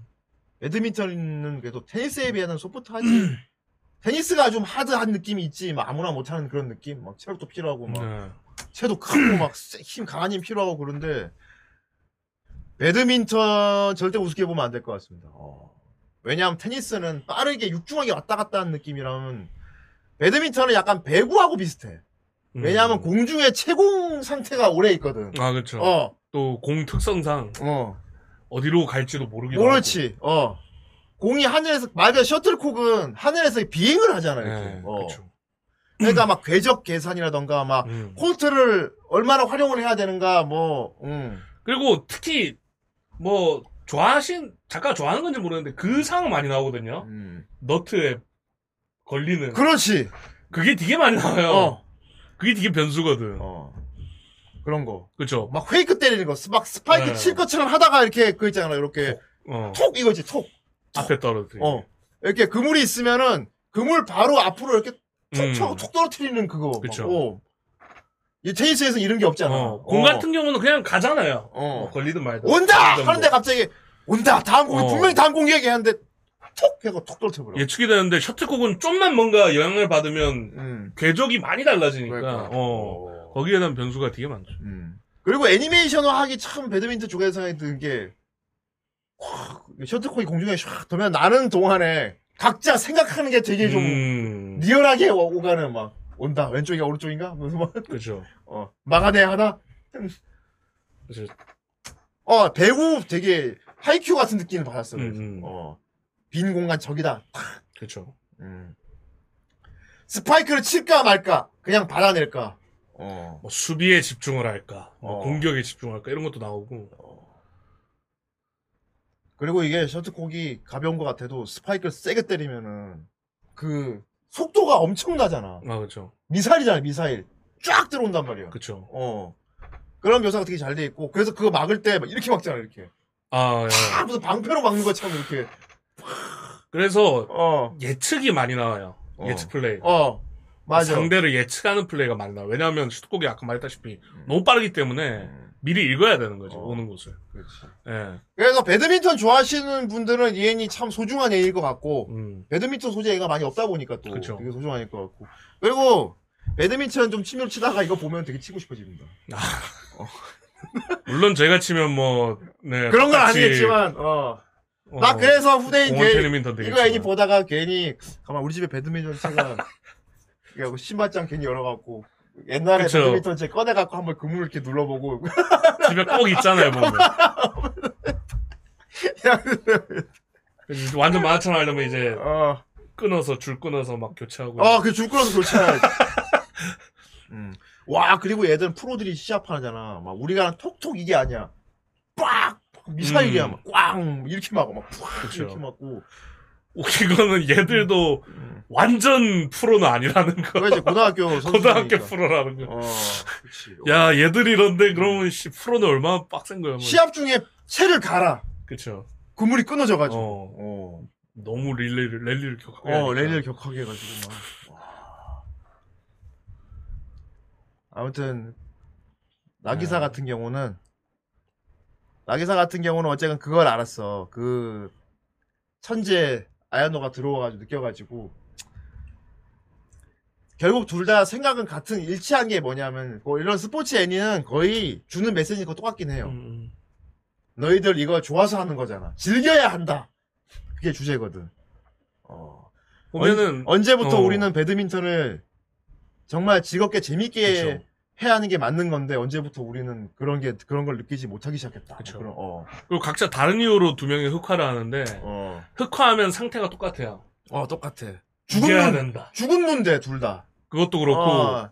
배드민턴은 그래도 테니스에 비해서는 소프트하지. 테니스가 좀 하드한 느낌이 있지. 막 아무나 못하는 그런 느낌. 막 체력도 필요하고 막 네. 체도 크고 막 힘 강한 힘 필요하고 그런데 배드민턴 절대 우습게 보면 안 될 것 같습니다. 어. 왜냐하면 테니스는 빠르게 육중하게 왔다 갔다 하는 느낌이라면 배드민턴은 약간 배구하고 비슷해. 음. 왜냐하면 공중에 채공 상태가 오래 있거든. 아 그렇죠. 어, 또 공 특성상 어, 어디로 갈지도 모르기도 그렇지. 어, 공이 하늘에서 말그 셔틀콕은 하늘에서 비행을 하잖아 하고. 이렇게. 네, 어. 그렇죠. 그러니까 막 궤적 계산이라던가 막 음. 콜트를 얼마나 활용을 해야 되는가 뭐. 음. 그리고 특히 뭐 좋아하신 작가 좋아하는 건지 모르겠는데 그 상황 많이 나오거든요. 음. 너트에 걸리는 그렇지. 그게 되게 많이 나와요. 어, 그게 되게 변수거든. 어. 그런 거. 그렇죠. 막 페이크 때리는 거, 막 스파이크 네. 칠 것처럼 하다가 이렇게 그 있잖아, 이렇게 어. 톡 이거지, 톡. 앞에 떨어뜨리고. 어, 이렇게 그물이 있으면은 그물 바로 앞으로 이렇게 톡 음. 쳐, 톡 떨어뜨리는 그거. 그쵸. 어. 이 테니스에서 이런 게 없잖아. 어, 공 어. 같은 경우는 그냥 가잖아요. 어. 뭐 걸리든 말든. 온다 하는데 뭐. 갑자기 온다 다음 공이 어. 분명히 다음 공이 얘기하는데 톡 해고 톡 떨어뜨려. 예측이 되는데 셔틀콕은 좀만 뭔가 영향을 받으면 음. 궤적이 많이 달라지니까 그러니까. 어, 어. 거기에 대한 변수가 되게 많죠. 음. 그리고 애니메이션화 하기 참 배드민턴 쪽에서 생각이 드는 게 확, 셔틀콕이 공중에 샥 돌면 나는 동안에 각자 생각하는 게 되게 좀 음, 리얼하게 오- 오가는 막 온다 왼쪽인가 오른쪽인가 무슨 막 그렇죠. 어, 막아내 하나 그래서 어 배우 되게 하이큐 같은 느낌을 받았어 그래서. 음, 음. 어, 빈 공간 저기다 그렇죠. 음. 스파이크를 칠까 말까 그냥 받아낼까 어. 뭐 수비에 집중을 할까, 뭐 어. 공격에 집중을 할까 이런 것도 나오고. 그리고 이게 셔틀콕이 가벼운 것 같아도 스파이크를 세게 때리면은 그 속도가 엄청나잖아 아 그렇죠. 미사일이잖아 미사일 쫙 들어온단 말이야 그렇죠. 어 그런 묘사가 되게 잘 돼 있고 그래서 그거 막을 때 막 이렇게 막잖아 이렇게 아 예. 아 무슨 방패로 막는 것처럼 이렇게 그래서 어 예측이 많이 나와요. 어. 예측 플레이. 어, 맞아. 상대를 예측하는 플레이가 많이 나와. 왜냐하면 슈트콕이 아까 말했다시피 너무 빠르기 때문에 음, 미리 읽어야 되는 거죠. 어. 오는 곳을. 그렇지. 예. 그래서 배드민턴 좋아하시는 분들은 이 애니 참 소중한 애일 것 같고, 음. 배드민턴 소재가 많이 없다 보니까 또 그쵸. 되게 소중한 애일 것 같고. 그리고 배드민턴 좀 치면 치다가 이거 보면 되게 치고 싶어집니다. 물론 제가 치면 뭐 네, 그런 건 똑같이, 아니겠지만, 어. 어, 나 그래서 후대인 공원 되겠지만. 이거 애니 보다가 괜히, 가만, 우리 집에 배드민턴 채가, 이거 신발장 괜히 열어갖고, 옛날에 그쵸. 배드민턴 채 꺼내갖고 한번 그물 이렇게 눌러보고, 집에 꼭 있잖아요, 보면. 야, 그래서 완전 만화처럼 하려면 이제 어. 끊어서 줄 끊어서 막 교체하고. 어, 그줄 끌어서 교체해야지. 음. 와, 그리고 얘들은 프로들이 시합하잖아. 막 우리가 하는 톡톡 이게 아니야. 빡! 미사일이야. 음. 막 꽝! 이렇게 막고, 막 팍! 그쵸. 이렇게 맞고. 이거는 얘들도 음. 완전 프로는 아니라는 거. 그거 이제 고등학교 선수. 고등학교 프로라는 거. 어, 그치. 야, 얘들 이런데 그러면 씨 프로는 얼마나 빡센 거야. 뭐. 시합 중에 채를 갈아. 그쵸. 그물이 끊어져가지고. 어. 어. 너무 릴레이를 랠리를 격하게. 어, 하니까. 랠리를 격하게 해가지고 막. 와. 아무튼 나기사 네. 같은 경우는 나기사 같은 경우는 어쨌든 그걸 알았어. 그 천재 아야노가 들어와가지고 느껴가지고 결국 둘 다 생각은 같은 일치한 게 뭐냐면 뭐 이런 스포츠 애니는 거의 주는 메시지가 똑같긴 해요. 음, 너희들 이거 좋아서 하는 거잖아. 즐겨야 한다. 그게 주제거든. 어. 보면은 언, 제부터 어. 우리는 배드민턴을 정말 즐겁게 재밌게 그쵸. 해야 하는 게 맞는 건데 언제부터 우리는 그런 게 그런 걸 느끼지 못하기 시작했다. 그쵸. 그런, 어. 그리고 각자 다른 이유로 두 명이 흑화를 하는데 어. 흑화하면 상태가 똑같아요. 어, 똑같아. 죽여야 죽은 눈, 된다. 죽은 눈데 둘 다. 그것도 그렇고 어.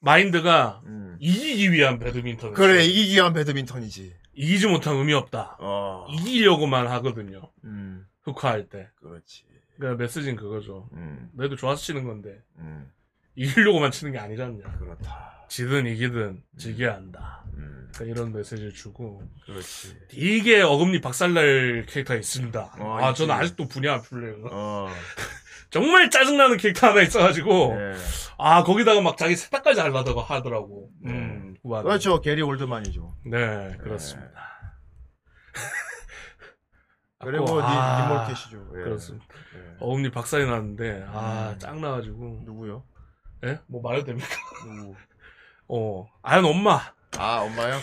마인드가 음. 이기기 위한 배드민턴. 그래 이기기 위한 배드민턴이지. 이기지 못한 의미 없다. 어. 이기려고만 하거든요. 음. 흑화할 때. 그렇지. 그러니까 메시지는 그거죠. 음. 너희도 좋아서 치는 건데 음. 이기려고만 치는 게 아니잖냐. 그렇다. 지든 이기든 지겨야 한다. 음. 그러니까 이런 메시지를 주고 그렇지. 되게 어금니 박살날 캐릭터가 있습니다. 어, 아 있지. 저는 아직도 분이 안 풀려요. 어. 정말 짜증나는 캐릭터 하나 있어가지고 네. 아 거기다가 막 자기 세탁까지 하려다가 하더라고. 네. 음, 후반에. 그렇죠. 게리 올드만이죠. 네 그렇습니다. 그리고 니 아, 니몰캐시죠. 예. 그렇습니다. 예. 어금니 박살이 났는데 아 음. 짱 나가지고 누구요? 예? 뭐 말해도 됩니까? 누구? 어 아연 엄마. 아 엄마요?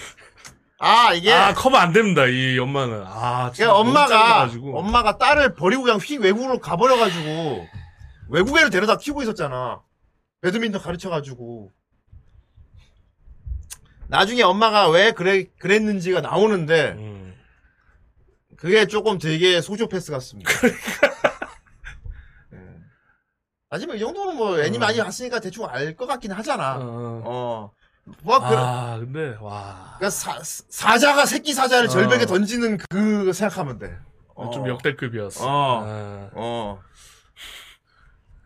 아 이게 아 커버 안 됩니다 이 엄마는. 아 진짜 그러니까 너무 엄마가 짱나가지고. 엄마가 딸을 버리고 그냥 휙 외국으로 가버려가지고 외국애를 데려다 키우고 있었잖아. 배드민턴 가르쳐가지고 나중에 엄마가 왜 그래 그랬는지가 나오는데 음. 그게 조금 되게 소쇼패스 같습니다. 예. 하지만 이 정도는 뭐 애니 많이 봤으니까 대충 알 것 같긴 하잖아. 어, 어. 어. 뭐 그, 아 근데 와. 그러니까 사, 사자가 새끼 사자를 어. 절벽에 던지는 그 생각하면 돼. 어. 좀 역대급이었어. 어. 아. 어.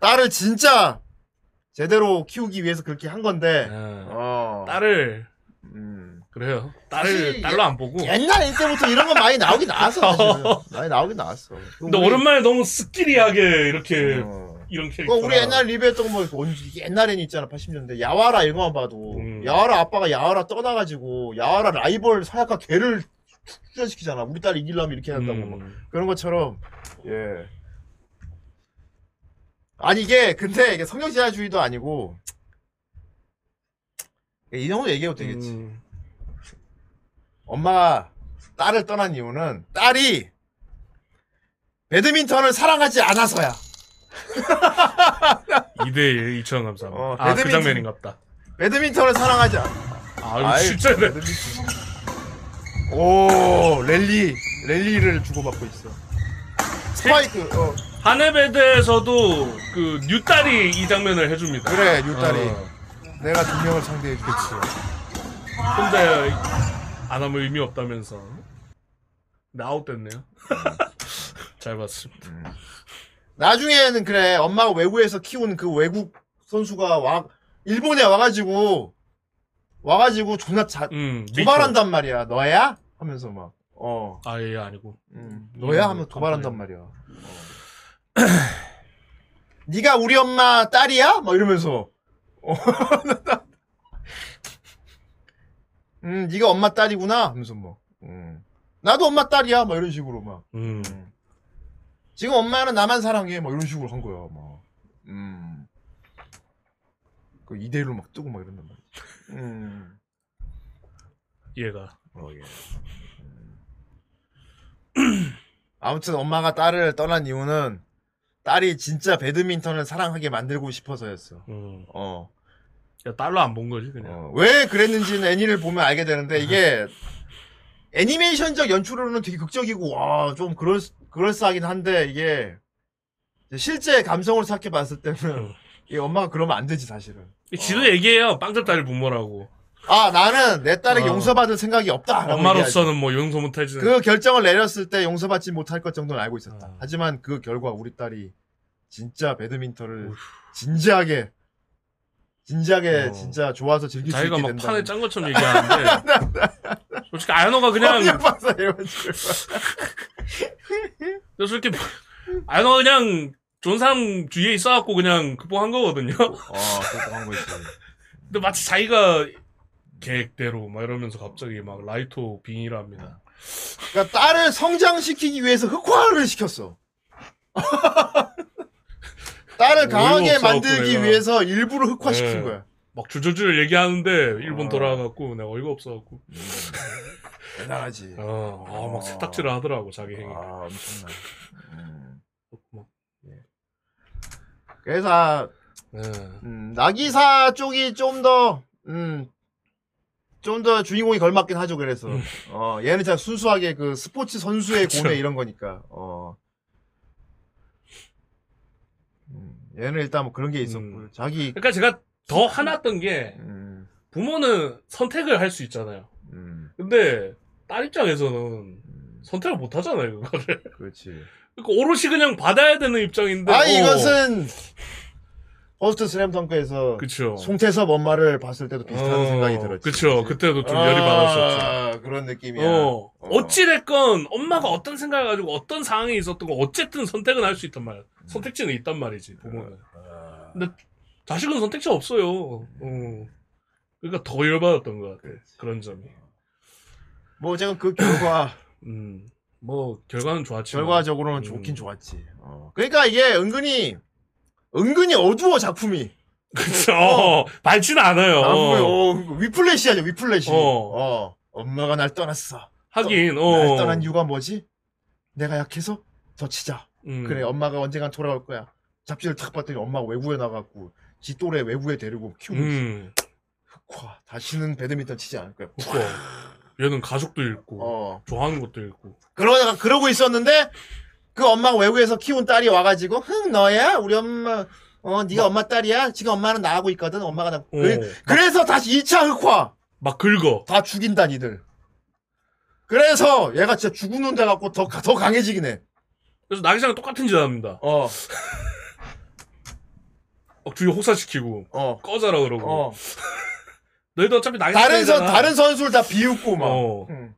딸을 진짜 제대로 키우기 위해서 그렇게 한 건데. 아. 어. 딸을 음. 그래요. 사실 딸을 딸로 안 보고. 옛날 때부터 이런 건 많이 나오긴 나왔어. 사실은. 많이 나오긴 나왔어. 근데 오랜만에 너무 스키리하게 이렇게 어. 이런 캐릭터. 그거 우리 옛날 리뷰했던 거 뭐, 언제- 옛날에는 있잖아, 80년대. 야와라 이런 거만 봐도. 음. 야와라 아빠가 야와라 떠나가지고, 야와라 라이벌 사약과 걔를 출전시키잖아. 우리 딸 이기려면 이렇게 한다고. 막. 음. 그런 것처럼, 예. 아니, 이게, 근데 이게 성형지하주의도 아니고, 이 정도 얘기해도 되겠지. 음. 엄마가 딸을 떠난 이유는, 딸이, 배드민턴을 사랑하지 않아서야. 2대1 2천 감사합니다. 어, 아, 그 배드민턴. 장면인갑다. 배드민턴을 사랑하지 않아. 아, 이거 진짜 네. 오, 랠리, 랠리를 주고받고 있어. 스파이크, 어, 하네베드에서도 그 뉴딸이 이 장면을 해줍니다. 그래, 뉴딸이. 어. 내가 두 명을 상대해 주지. 근데 안 하면 의미 없다면서. 근데 아웃됐네요. 잘 봤습니다. 나중에는 그래, 엄마가 외국에서 키운 그 외국 선수가 와, 일본에 와가지고, 와가지고 존나 자, 음, 도발한단 말이야. 너야? 하면서 막, 어, 아 예 아니고. 음, 너야? 하면 음, 도발한단 말이야. 어. 네가 우리 엄마 딸이야? 막 이러면서. 어. 음, 네가 엄마 딸이구나 하면서 뭐. 음. 나도 엄마 딸이야. 막 이런 식으로 막. 음. 음. 지금 엄마는 나만 사랑해. 막 이런 식으로 한 거야. 막. 음. 그 2대1로 막 뜨고 막 이런단 말이야. 음. 얘가. 어, 예. 음. 아무튼 엄마가 딸을 떠난 이유는 딸이 진짜 배드민턴을 사랑하게 만들고 싶어서였어. 음. 어. 야, 딸로 안 본 거지 그냥. 어. 왜 그랬는지는 애니를 보면 알게 되는데 이게 애니메이션적 연출로는 되게 극적이고 와 좀 그럴 그럴싸하긴 한데 이게 실제 감성을 생각해 봤을 때는 음. 이 엄마가 그러면 안 되지 사실은. 지도 얘기해요. 빵집 딸 부모라고. 아 나는 내 딸에게 어. 용서받을 생각이 없다. 엄마로서는 뭐 용서 못하지. 그 결정을 내렸을 때 용서받지 못할 것 정도는 알고 있었다. 어. 하지만 그 결과 우리 딸이 진짜 배드민턴을 진지하게 진지하게 어. 진짜 좋아서 즐길 수 자기가 있게 막 된다. 판에 짠 것처럼 얘기하는데 솔직히 아연호가 그냥 솔직히 아연호가 그냥 사람 주위에 있어갖고 그냥 극복한 거거든요. 어, 그한 거지. 근데 마치 자기가 계획대로 막 이러면서 갑자기 막 라이토 빙의를 합니다. 그러니까 딸을 성장시키기 위해서 흑화를 시켰어. 딸을 어이가 강하게 만들기 내가. 위해서 일부러 흑화시킨 네. 거야. 막 줄줄줄 얘기하는데 일본 어. 돌아가갖고 내가 어이가 없어갖고 대단하지. 어, 아, 어. 막 세탁질을 하더라고 자기 행위. 아, 엄청나. 음. 막, 그래서 네. 음, 나기사 쪽이 좀 더, 음, 좀 더 주인공이 걸맞긴 하죠, 그래서. 음. 어, 얘는 진짜 순수하게 그 스포츠 선수의 그쵸. 고뇌 이런 거니까, 어. 음, 얘는 일단 뭐 그런 게 있었고, 음. 자기, 그러니까 제가 더 화났던 게 음, 부모는 선택을 할 수 있잖아요. 음, 근데 딸 입장에서는 선택을 못 하잖아요, 그거를. 그렇지. 그러니까 오롯이 그냥 받아야 되는 입장인데. 아 어, 이것은 퍼스트 슬램 덩크에서 그쵸. 송태섭 엄마를 봤을 때도 비슷한 어, 생각이 들었지. 그쵸. 그치? 그때도 좀 열이 받았었죠. 아, 그런 느낌이야. 어. 어 찌됐건, 엄마가 어떤 생각을 가지고 어떤 상황에 있었던 거, 어쨌든 선택은 할 수 있단 말이야. 선택지는 있단 말이지, 부모는. 아, 근데, 자식은 선택지 없어요. 어. 그러니까 더 열받았던 것 같아. 그런 점이. 뭐 어쨌든 그 결과 음. 뭐, 결과는 좋았지만. 결과적으로는 음. 좋긴 좋았지. 어. 그러니까 이게 은근히 은근히 어두워 작품이. 그쵸. 어, 밝지는 않아요. 아, 뭐, 어, 위플래시하죠 위플래시. 어. 어. 엄마가 날 떠났어. 하긴, 날 어. 떠난 이유가 뭐지? 내가 약해서 더 치자. 음. 그래 엄마가 언젠간 돌아올 거야. 잡지를 탁 봤더니 엄마가 외국에 나갔고 지 또래 외국에 데리고 키우고 있어. 음. 와, 다시는 배드민턴 치지 않을 거야. 그니까. 얘는 가족도 잃고, 어. 좋아하는 것도 잃고. 그러다가 그러고 있었는데 그 엄마가 외국에서 키운 딸이 와가지고 흥 너야 우리 엄마 어 네가 엄마 딸이야 지금 엄마는 나가고 있거든 엄마가 나 어. 그래, 그래서 다시 2차 흑화 막 긁어. 다 죽인다 니들 그래서 얘가 진짜 죽는 데 갖고 더, 더 강해지긴 그래서 나기상은 똑같은 짓 합니다. 막 주위 혹사시키고, 어. 꺼져라 그러고. 어. 너희도 어차피 나기상. 다른 선 다른 선수를 다 비웃고 막 어. 응.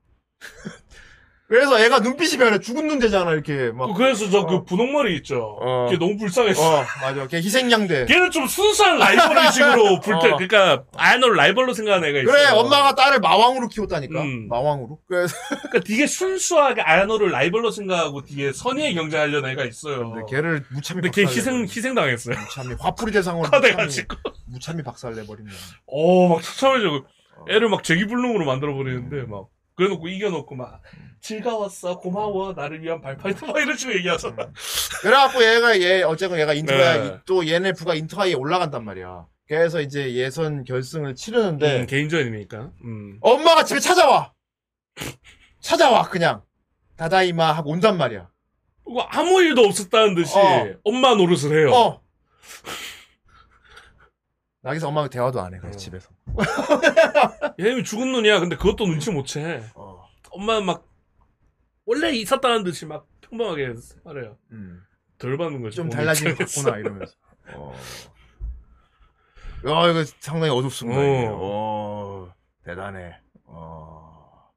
그래서 얘가 눈빛이 변해 죽은 눈 되잖아 이렇게 막 그래서 저 어. 그 분홍머리 있죠. 어. 걔 너무 불쌍했어. 어, 맞아. 걔 희생양대. 걔는 좀 순수한 라이벌의식으로 불태, 어. 그러니까 아야노를 라이벌로 생각하는 애가 있어. 그래, 엄마가 딸을 마왕으로 키웠다니까. 음. 마왕으로. 그래서 그러니까 되게 순수하게 아야노를 라이벌로 생각하고 되게 선의의 경쟁하려는 애가 있어요. 근데 걔를 무참히 근데 걔 박살내버린 희생 희생당했어요. 무참히 화풀이 대상으로 무참히, 커돼가지고. 무참히 박살내버린 거야. 어, 막 처참해져. 애를 막 제기불능으로 만들어 버리는데, 막, 그래놓고 이겨놓고 막, 즐거웠어, 고마워, 나를 위한 발파이트, 막 이런 식으로 얘기하잖아. 그래갖고 얘가 얘 어쨌건 얘가 인터야 네. 또 얘네 부가 인터하이에 올라간단 말이야. 그래서 이제 예선 결승을 치르는데 음, 개인전이니까. 음. 엄마가 집에 찾아와. 찾아와 그냥 다다이마 하고 온단 말이야. 그리고 아무 일도 없었다는 듯이, 어. 엄마 노릇을 해요. 어. 나기서 엄마가 대화도 안 해. 그래서 어. 집에서. 얘는 죽은 눈이야. 근데 그것도 눈치 못 채. 어. 엄마는 막, 원래 있었다는 듯이 막 평범하게 말해요. 음. 덜 받는 거지. 좀몸 달라진 것. 같구나 이러면서. 어. 야 이거 상당히 어둡습니다. 어. 이게. 어. 대단해. 어.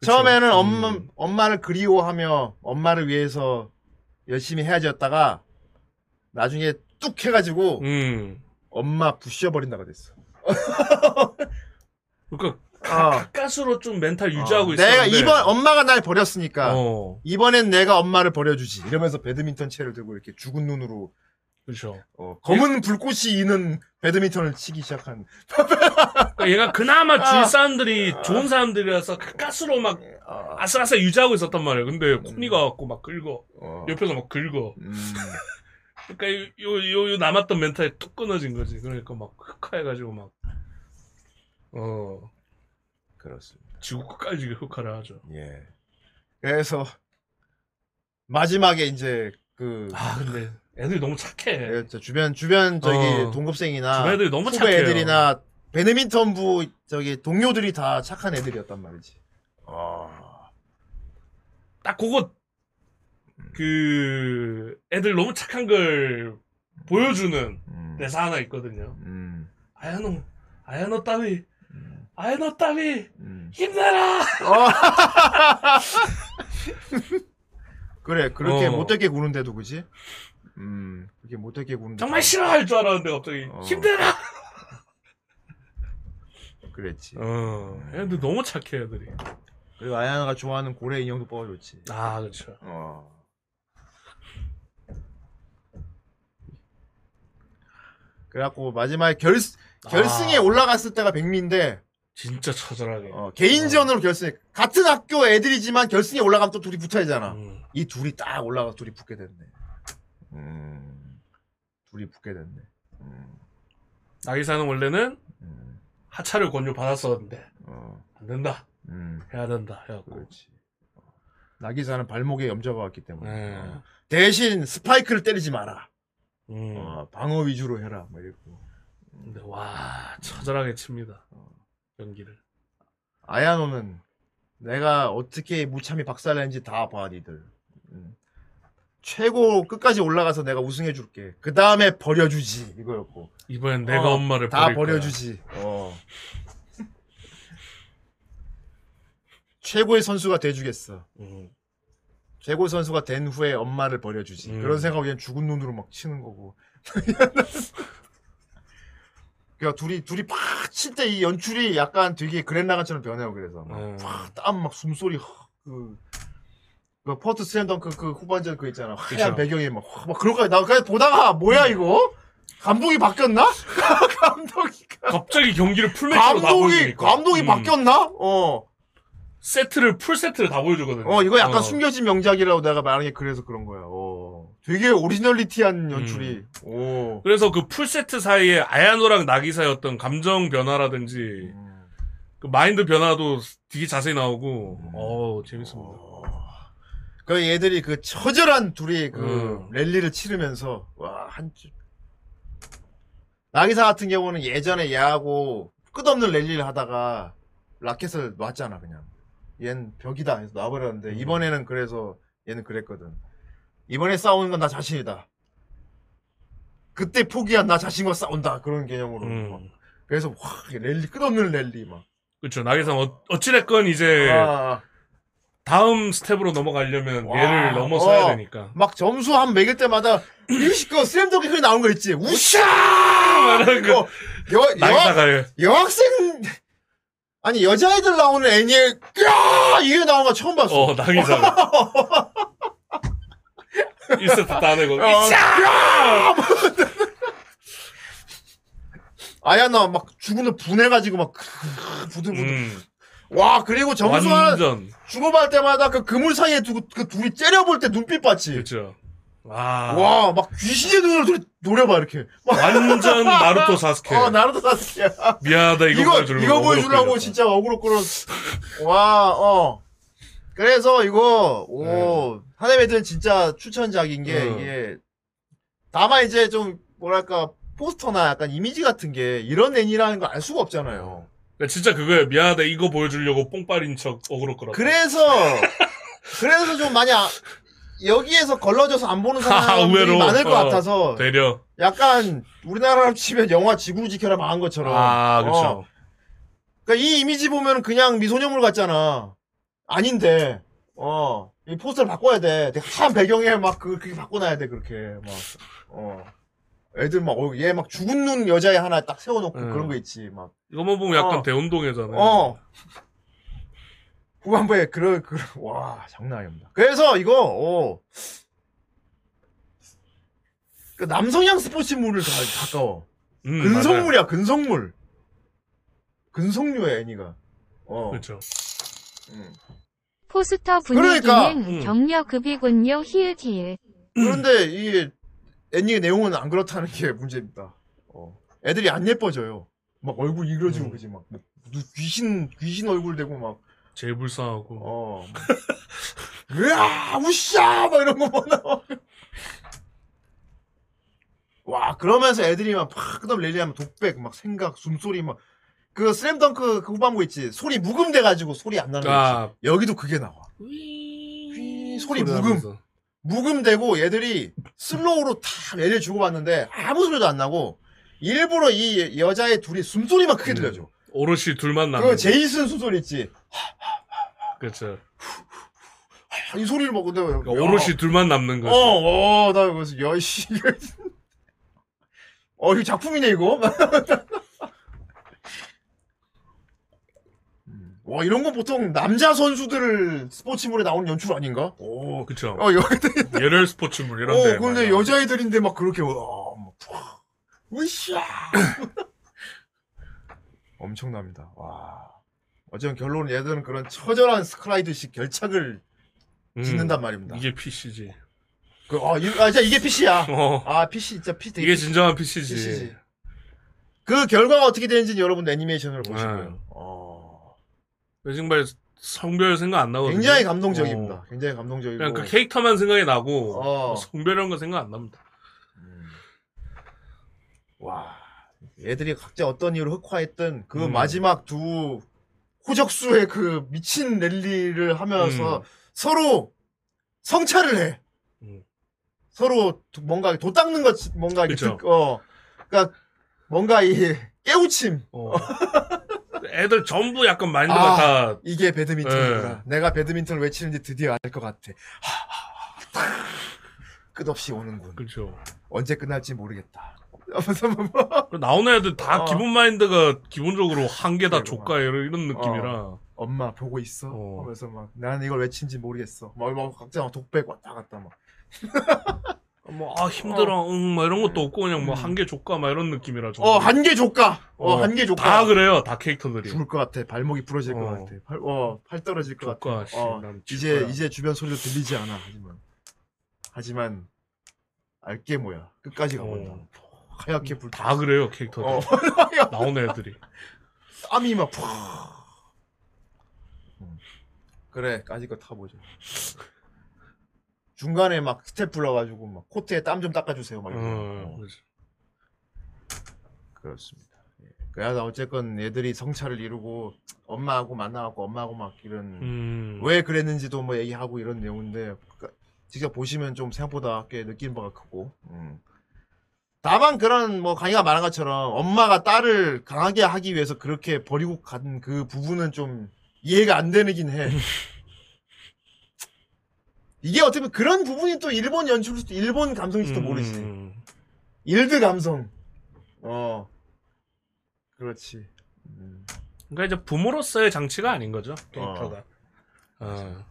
그쵸. 처음에는 음. 엄마 엄마를 그리워하며 엄마를 위해서 열심히 헤어졌다가 나중에 뚝 해가지고 음. 엄마 부셔버린다고 됐어. 그러니까, 어. 가까스로 좀 멘탈 유지하고 어, 있었는데. 내가 이번 엄마가 날 버렸으니까 어. 이번엔 내가 엄마를 버려주지 이러면서 배드민턴 채를 들고 이렇게 죽은 눈으로 그렇죠. 어, 검은 불꽃이 이는 배드민턴을 치기 시작한 그러니까 얘가 그나마 아. 주위 사람들이 좋은 사람들이라서 가까스로 막 어, 아슬아슬 유지하고 있었단 말이에요. 근데 코니가 갖고 막 긁어. 어, 옆에서 막 긁어. 음, 그러니까 요, 요, 요 남았던 멘탈이 뚝 끊어진 거지. 그러니까 막 흑화해가지고 막, 어, 그렇습니다. 지구 끝까지 흑화를 하죠. 예. 그래서 마지막에 이제 그 아, 근데 애들이 너무 착해. 예, 저 주변 주변 저기 어. 동급생이나 주변 애들이 너무 후배 착해요. 애들이나 배드민턴부 저기 동료들이 다 착한 애들이었단 말이지. 아, 딱 그거, 그, 애들 너무 착한 걸 보여주는 음, 대사 하나 있거든요. 음, 아야노, 아야노 따위, 아야노 따위, 음. 힘내라! 어. 그래 그렇게 어. 못되게 구는데도 그지? 음 그렇게 못되게 구는데 정말 싫어할 줄 알았는데 갑자기, 어. 힘내라! 그랬지. 어, 애들 너무 착해, 애들이. 그리고 아야나가 좋아하는 고래 인형도 뽑아줬지. 아, 그렇죠. 어. 그래갖고 마지막에 결 결승에 아. 올라갔을 때가 백미인데 진짜 처절하게. 어, 개인전으로 결승 같은 학교 애들이지만 결승에 올라가면 또 둘이 붙어야 되잖아. 음. 이 둘이 딱 올라가 둘이 붙게 됐네. 음, 둘이 붙게 됐네. 음, 나기사는 원래는 음, 하차를 권유 받았었는데 어, 안 된다. 음, 해야 된다. 해갖고. 그렇지. 나기사는 발목에 염좌가 왔기 때문에 네. 어, 대신 스파이크를 때리지 마라. 음. 어, 방어 위주로 해라. 뭐 이랬고. 근데 와와 처절하게 칩니다. 연기를. 아야노는 내가 어떻게 무참히 박살낸지 다 봐, 니들. 음. 최고 끝까지 올라가서 내가 우승해줄게. 그 다음에 버려주지 이거였고. 이번엔 내가 어, 엄마를 다. 버려주지. 어. 최고의 선수가 돼주겠어. 음. 최고 선수가 된 후에 엄마를 버려주지. 음. 그런 생각하고 그냥 죽은 눈으로 막 치는 거고. 그러니까 둘이 둘이 팍칠 때 이 연출이 약간 되게 그랜라간처럼 변해요. 그래서 음. 막 땀 막 숨소리 확, 그, 그 퍼스트 슬램덩크 그 후반전 그 있잖아. 하얀 그쵸. 배경에 막, 확- 막 그런 거. 나 그냥 보다가 뭐야 이거? 감독이 바뀌었나? 감독이 갑자기 경기를 full match로 다 감독이 보여주니까. 감독이 음. 바뀌었나? 어. 세트를 풀 세트를 다 보여주거든요. 어, 이거 약간 어. 숨겨진 명작이라고 내가 말하는 게 그래서 그런 거야. 어. 되게 오리지널리티한 연출이. 음. 오. 그래서 그 풀 세트 사이에 아야노랑 나기사의 어떤 감정 변화라든지 음. 그 마인드 변화도 되게 자세히 나오고 어 재밌습니다. 그 얘들이 그 처절한 둘이 그 음. 랠리를 치르면서 와, 한 줄. 나기사 같은 경우는 예전에 얘하고 끝없는 랠리를 하다가 라켓을 놨잖아, 그냥. 얜 벽이다 해서 놔버렸는데 음. 이번에는 그래서 얘는 그랬거든. 이번에 싸우는 건 나 자신이다. 그때 포기한 나 자신과 싸운다. 그런 개념으로. 음. 그래서 와, 랠리 끝없는 랠리 막. 그렇죠. 나기사 어, 어찌됐건 이제 아, 다음 스텝으로 넘어가려면 와, 얘를 넘어서야 어. 되니까. 막 점수 한 매길 때마다 일시거 슬램덩크 소리 나오는 거 있지. 우샤! 말하는 거. 어, 여, 여, 여학생 아니 여자애들 나오는 애니에 야 이게 나오는 거 처음 봤어. 어 나기사가 1세트 따내고 어, 야! 아야노 막 죽으면 분해가지고 막 부들부들. 음, 와 그리고 하나 완전 주고받을 때마다 그 그물 사이에 두고 그 둘이 째려볼 때 눈빛 봤지. 그렇죠. 와, 와 막 귀신의 눈으로 노- 노려봐 이렇게. 막, 완전 나루토 사스케. 어 나루토 사스케야. 미안하다 이거, 이거 보여주려고 이거 보여주려고. 진짜 어그로 끌어. 와, 어. 그래서 이거 오 하네메드는 진짜 추천작인 게 음. 이게 다만 이제 좀 뭐랄까 포스터나 약간 이미지 같은 게 이런 애니라는 걸 알 수가 없잖아요. 그러니까 진짜 그거야 미안하다 이거 보여주려고 뽕빨인 척 어그로 끌었다. 그래서 그래서 좀 많이 아- 여기에서 걸러져서 안 보는 하하, 사람들이. 많을 것 어, 같아서 되려. 약간 우리나라로 치면 영화 지구 지켜라 망한 것처럼 아 어, 그렇죠. 그러니까 이 이미지 보면 그냥 미소녀물 같잖아. 아닌데, 어, 이 포스터를 바꿔야 돼. 되게 하얀 배경에 막 그, 그렇게 바꿔놔야 돼, 그렇게. 막, 어. 애들 막, 어, 얘막 죽은 눈 여자애 하나 딱 세워놓고 음. 그런 거 있지, 막. 이거만 보면 약간 어. 대운동회잖아요. 어. 후반부에 그런, 그런, 와, 장난 아닙니다. 그래서 이거, 어. 그 남성향 스포츠물을 더 가까워. 음, 근성물이야, 근성물. 근성류야, 애니가. 어. 그렇죠. 음. 포스터 분위기는 그러니까, 음. 격려급이군요. 히읗 히읗. 그런데 이 애니의 내용은 안 그렇다는 게 문제입니다. 어. 애들이 안 예뻐져요. 막 얼굴 이그러지고 음. 그지 막, 뭐 누- 귀신 귀신 얼굴 되고 막 제일 불쌍하고. 어. 으아 우샤 막 이런 거막 나와. 와 그러면서 애들이 막팍 끄덕 랠리하면 독백 막 생각 숨소리 막 그 슬램덩크 그 후반부 있지 소리 묵음돼 가지고 소리 안 나는 거 있지. 아, 여기도 그게 나와. 휘, 소리 묵음. 하면서. 묵음되고 얘들이 slow로 다 랠리 주고받는데 아무 소리도 안 나고 일부러 이 여자애 둘이 숨소리만 크게 들려줘. 오롯이 둘만 남는. 그 제이슨 숨소리 있지. 그렇죠. 이 소리를 막 근데 그러니까 오롯이 둘만 남는 거죠. 어, 어, 나 그래서 여씨. 어, 이거 작품이네 이거. 와 이런 건 보통 남자 선수들 스포츠물에 나오는 연출 아닌가? 오, 그쵸. 어 여기 예를 스포츠물 이런 어, 데. 근데 많이 여자애들인데 막 그렇게, 와, 막, 푸아, 으쌰. 엄청납니다. 와. 어쨌든 결론은 얘들은 그런 처절한 스크라이드식 결착을 음, 짓는단 말입니다. 이게 PC지. 그, 아, 이, 아, 진짜 이게 PC야. 어. 아, PC, 진짜 PC. 이게 진정한 PC지. PC지. 그 결과가 어떻게 되는지는 여러분 애니메이션으로 보시고요. 네. 어, 정말 성별 생각 안 나거든요. 굉장히 감동적입니다. 어. 굉장히 감동적이고. 그냥 그 캐릭터만 생각이 나고 어. 뭐 성별 이런 거 생각 안 납니다. 음. 와, 애들이 각자 어떤 이유로 흑화했던 그 음. 마지막 두 호적수의 그 미친 랠리를 하면서 음. 서로 성찰을 해. 음. 서로 도- 뭔가 도 닦는 것, 뭔가, 이게 그쵸. 득- 어, 그니까, 뭔가 이 깨우침. 어. 애들 전부 약간 마인드가 아. 다 이게 배드민턴이구나. 네. 내가 배드민턴을 왜 치는지 드디어 알 것 같아. 끝없이 오는군. 그렇죠. 언제 끝날지 모르겠다. 뭐, 나오는 애들 다 어. 기본 마인드가 기본적으로 한 개 다 조카 이런 느낌이라. 엄마 보고 있어. 어. 하면서 막 나는 이걸 왜 치는지 모르겠어. 막, 막 각자 막 독백 왔다 갔다 막. 뭐 아 힘들어, 응, 뭐 이런 것도 없고 그냥 뭐 음. 한개 조카 막 이런 느낌이라. 좀. 어, 한 개 조까. 어, 어, 한 개 조까. 다 그래요, 다 캐릭터들이. 죽을 것 같아. 발목이 부러질 것 어. 같아. 팔, 어, 팔 떨어질 것 조카, 같아. 씨, 어, 난 이제, 조카야. 이제 주변 소리도 들리지 않아. 하지만. 하지만, 알게 뭐야. 끝까지 가본다. 어. 하얗게 불 다 그래요 캐릭터들. 어. 나오는 애들이. 땀이 막 푹. 음. 그래, 까짓 거 타보죠. 중간에 막 스텝 불러가지고 막 코트에 땀 좀 닦아주세요. 막 이러고. 어, 어, 그렇죠. 그렇습니다. 예. 그래서 어쨌건 얘들이 성찰을 이루고 엄마하고 만나갖고 엄마하고 막 이런 음. 왜 그랬는지도 뭐 얘기하고 이런 내용인데 그- 직접 보시면 좀 생각보다 꽤 느끼는 바가 크고 음. 다만 그런 뭐 강의가 말한 것처럼 엄마가 딸을 강하게 하기 위해서 그렇게 버리고 간 그 부분은 좀 이해가 안 되긴 해. 이게 어떻게 보면 그런 부분이 또 일본 연출일 수도 일본 감성일지도 모르지. 음. 일드 감성. 어. 그렇지. 음. 그러니까 이제 부모로서의 장치가 아닌 거죠 캐릭터가. 어.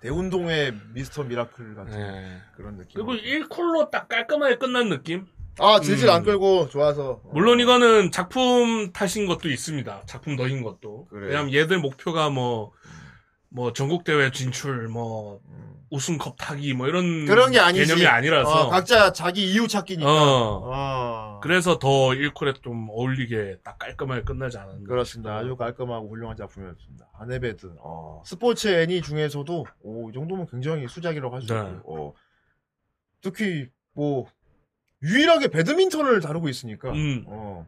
대운동의 미스터 미라클 같은 네. 그런 느낌. 그리고 1쿨로 딱 깔끔하게 끝난 느낌? 아, 질질 음. 안 끌고 좋아서. 물론 어. 이거는 작품 탓인 것도 있습니다. 작품 덕인 것도. 그래. 왜냐면 얘들 목표가 뭐, 뭐 전국 대회 진출, 뭐 음. 우승컵 타기, 뭐 이런 그런 게 아니지. 개념이 아니라서. 어, 각자 자기 이유 찾기니까. 어. 어. 그래서 더 1쿨에 좀 어울리게 딱 깔끔하게 끝나지 않았나. 그렇습니다. 아주 깔끔하고 훌륭한 작품이었습니다. 아네베드. 어. 스포츠 애니 중에서도 오, 이 정도면 굉장히 수작이라고 할수 네. 있고. 어. 특히 뭐 유일하게 배드민턴을 다루고 있으니까. 음. 어.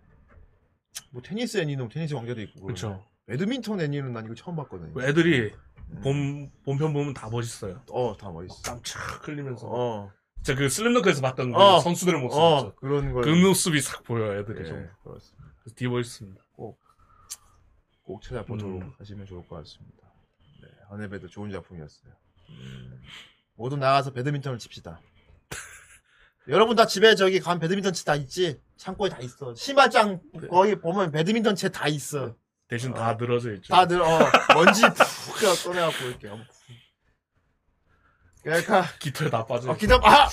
뭐 테니스 애니는 테니스 왕자도 있고. 그렇죠. 배드민턴 애니는 난 이거 처음 봤거든요. 애들이 음. 본, 본편 보면 다 멋있어요. 어, 다 멋있어. 땀착 흘리면서. 어. 진짜 그 슬램덩크에서 봤던 그 어. 선수들의 모습 어, 있죠. 그런 걸. 그 모습이 싹 보여, 애들이 예, 좀. 그렇습니다. 그래서 되게 멋있습니다. 꼭 찾아보도록 음. 하시면 좋을 것 같습니다. 네, 아네베드 좋은 작품이었어요. 음, 모두 나가서 배드민턴을 칩시다. 여러분 다 집에 저기 간 배드민턴 채 다 있지? 창고에 다 있어. 신발장 거기 보면 배드민턴 채 다 있어. 대신 어. 다 늘어져 있죠. 다들 어 먼지 푹 꺼내갖고 이렇게. 어, 그러니까 깃털 다 빠져. 어, 기타 아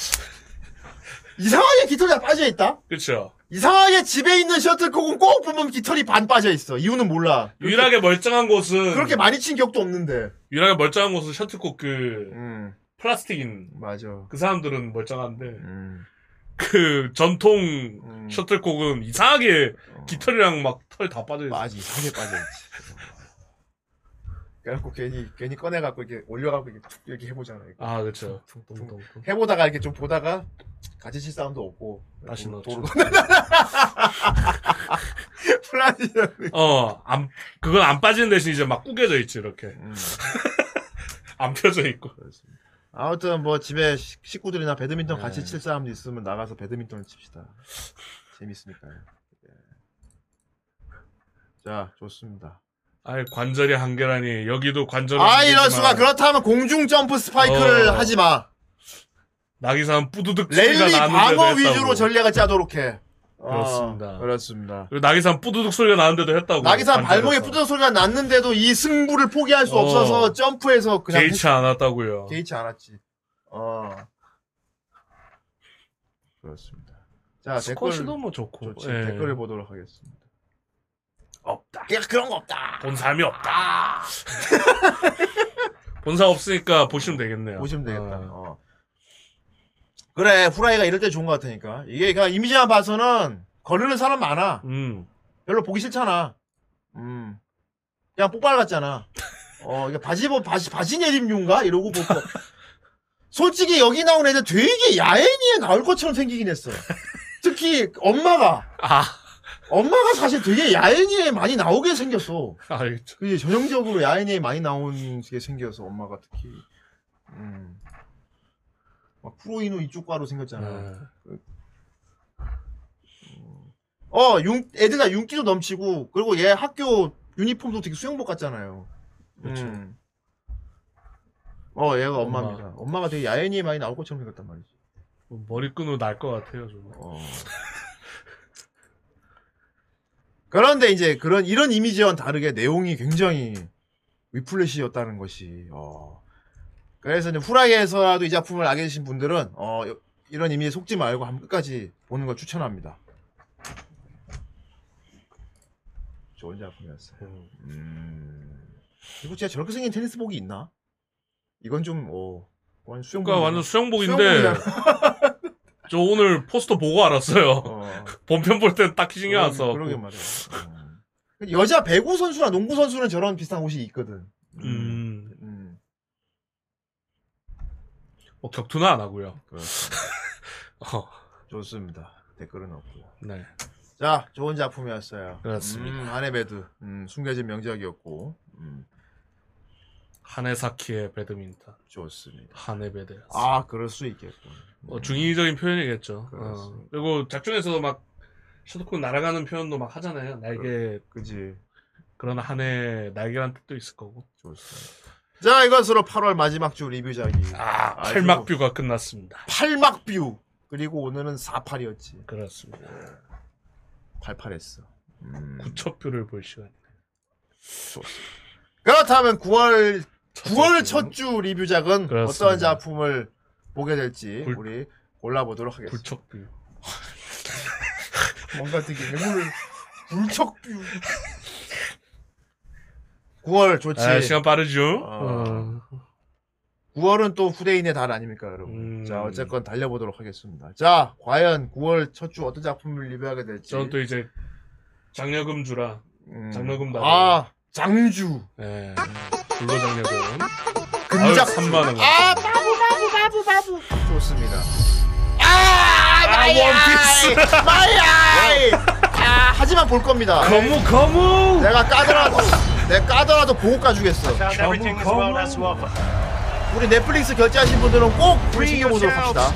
이상하게 깃털이 다 빠져 있다. 그쵸. 이상하게 집에 있는 셔틀콕은 꼭 보면 깃털이 반 빠져 있어. 이유는 몰라. 유일하게 멀쩡한 곳은 그렇게 많이 친 기억도 없는데. 유일하게 멀쩡한 곳은 셔틀콕 그 음, 플라스틱인 맞아. 그 사람들은 멀쩡한데 음, 그 전통 음. 셔틀콕은 이상하게 어. 깃털이랑 막 털 다 빠져 있어. 빠지, 이상하게 빠져있지. 그래갖고 괜히, 괜히 꺼내갖고 이렇게 올려갖고 이렇게 툭 이렇게 해보잖아. 이거. 아 그렇죠. 퉁퉁퉁퉁. 해보다가 이렇게 좀 보다가 칠 사람도 없고. 다시 넣었죠. 도로- 플라티넘. 어, 안 그건 안 빠지는 대신 이제 막 구겨져 있지 이렇게 음, 안 펴져 있고. 그렇습니다. 아무튼 뭐 집에 식- 식구들이나 배드민턴 같이 네. 칠 사람도 있으면 나가서 배드민턴을 칩시다. 재밌으니까요. 예. 자, 좋습니다. 아이 관절이 한계라니 여기도 관절이 아, 이럴 수가. 그렇다면 공중 점프 스파이크를 어. 하지 마. 나기사는 뿌두둑 랠리 방어. 위주로 전략을 짜도록 해. 어, 그렇습니다. 그렇습니다. 그리고 나기사는 뿌두둑 소리가 나는데도 했다고. 나기사 발목에. 뿌듯 소리가 났는데도 이 승부를 포기할 수 어. 없어서 점프해서 그냥 개의치 않았다고요. 했- 개의치 않았지. 어. 그렇습니다. 자, 댓글 스쿼시도 뭐 좋고. 좋지. 예. 댓글을 보도록 하겠습니다. 없다. 야, 그런 거 없다. 본 사람이 없다. 본 사람 없으니까 보시면 되겠네요. 보시면 되겠다. 어. 어. 그래, 후라이가 이럴 때 좋은 것 같으니까. 이게 그냥 이미지만 봐서는 거르는 사람 많아. 음. 별로 보기 싫잖아. 음. 그냥 폭발 같잖아. 어, 이게 바지, 뭐, 바지, 바지 내림류인가? 이러고 보고. 솔직히 여기 나온 애들 되게 야애니에 나올 것처럼 생기긴 했어. 특히 엄마가. 아, 엄마가 사실 되게 야인이에 많이 나오게 생겼어. 알겠죠. 그게 전형적으로 야인이에 많이 나오게 생겨서 엄마가 특히. 음. 막 프로이노 이쪽 과로 생겼잖아. 네. 어, 윤, 애들 다 윤기도 넘치고, 그리고 얘 학교 유니폼도 되게 수영복 같잖아요. 그렇죠. 음. 어, 얘가 엄마. 엄마입니다. 엄마 가 되게 야인이에 많이 나올 것처럼 생겼단 말이지. 뭐 머리끈으로 날 것 같아요, 좀. 어. 그런데 이제 그런 이런 이미지와는 다르게 내용이 굉장히 위플래시였다는 것이 어. 그래서 이제 후라이에서라도 이 작품을 알게 되신 분들은 어 요- 이런 이미지에 속지 말고 한 끝까지 보는 걸 추천합니다. 좋은 작품이었어요. 음. 그리고 진짜 저렇게 생긴 테니스복이 있나? 이건 좀 어. 완전 수영복. 그러니까 완전 수영복인데 저 오늘 포스터 보고 알았어요. 어. 본편 볼땐 딱히 신경 안 써. 그러게 말이야. 어. 여자 배구 선수나 농구 선수는 저런 비슷한 옷이 있거든. 음, 음. 뭐 격투는 안 하고요. 어, 좋습니다. 댓글은 없고요. 네. 자, 좋은 작품이었어요. 그렇습니다. 음, 아네베드. 음, 숨겨진 명작이었고. 음, 하네사키의 배드민턴. 좋습니다. 하네베드. 아, 그럴 수 있겠군. 뭐 중의적인 표현이겠죠. 어. 그리고 작중에서도 막 셔도콘 날아가는 표현도 막 하잖아요. 날개 그지. 그런 한해 날개란 뜻도 있을 거고. 좋습니다. 자, 이것으로 8월 마지막 주 리뷰작이. 아, 팔막뷰가 끝났습니다. 팔막뷰. 그리고 오늘은 48이었지. 그렇습니다. 88했어. 음, 구척뷰를 볼 시간. 그렇다면 9월 9월 주. 첫주 리뷰작은 그렇습니다. 어떤 작품을 보게 될지 굴- 우리 골라보도록 하겠습니다. 구척뷰. 뭔가 되게 해물 불척뷰. 9월 좋지. 아, 시간 빠르죠? 어. 어. 9월은 또 후대인의 달 아닙니까, 여러분? 음. 자, 어쨌건 달려보도록 하겠습니다. 자, 과연 9월 첫 주 어떤 작품을 리뷰하게 될지. 저는 또 이제 장려금 주라. 음. 장려금 달고. 아, 장주. 예. 불로 장려금. 금작 3만 원. 아, 바보, 바보, 바보, 바보. 좋습니다. 아, 아, 원피스. 마이 아, 하지만 볼 겁니다. 고무 고무. 내가 까더라도, 내가 까더라도 보고 까주겠어. 우리 넷플릭스 결제하신 분들은 꼭 우리 챙겨보도록. 합시다.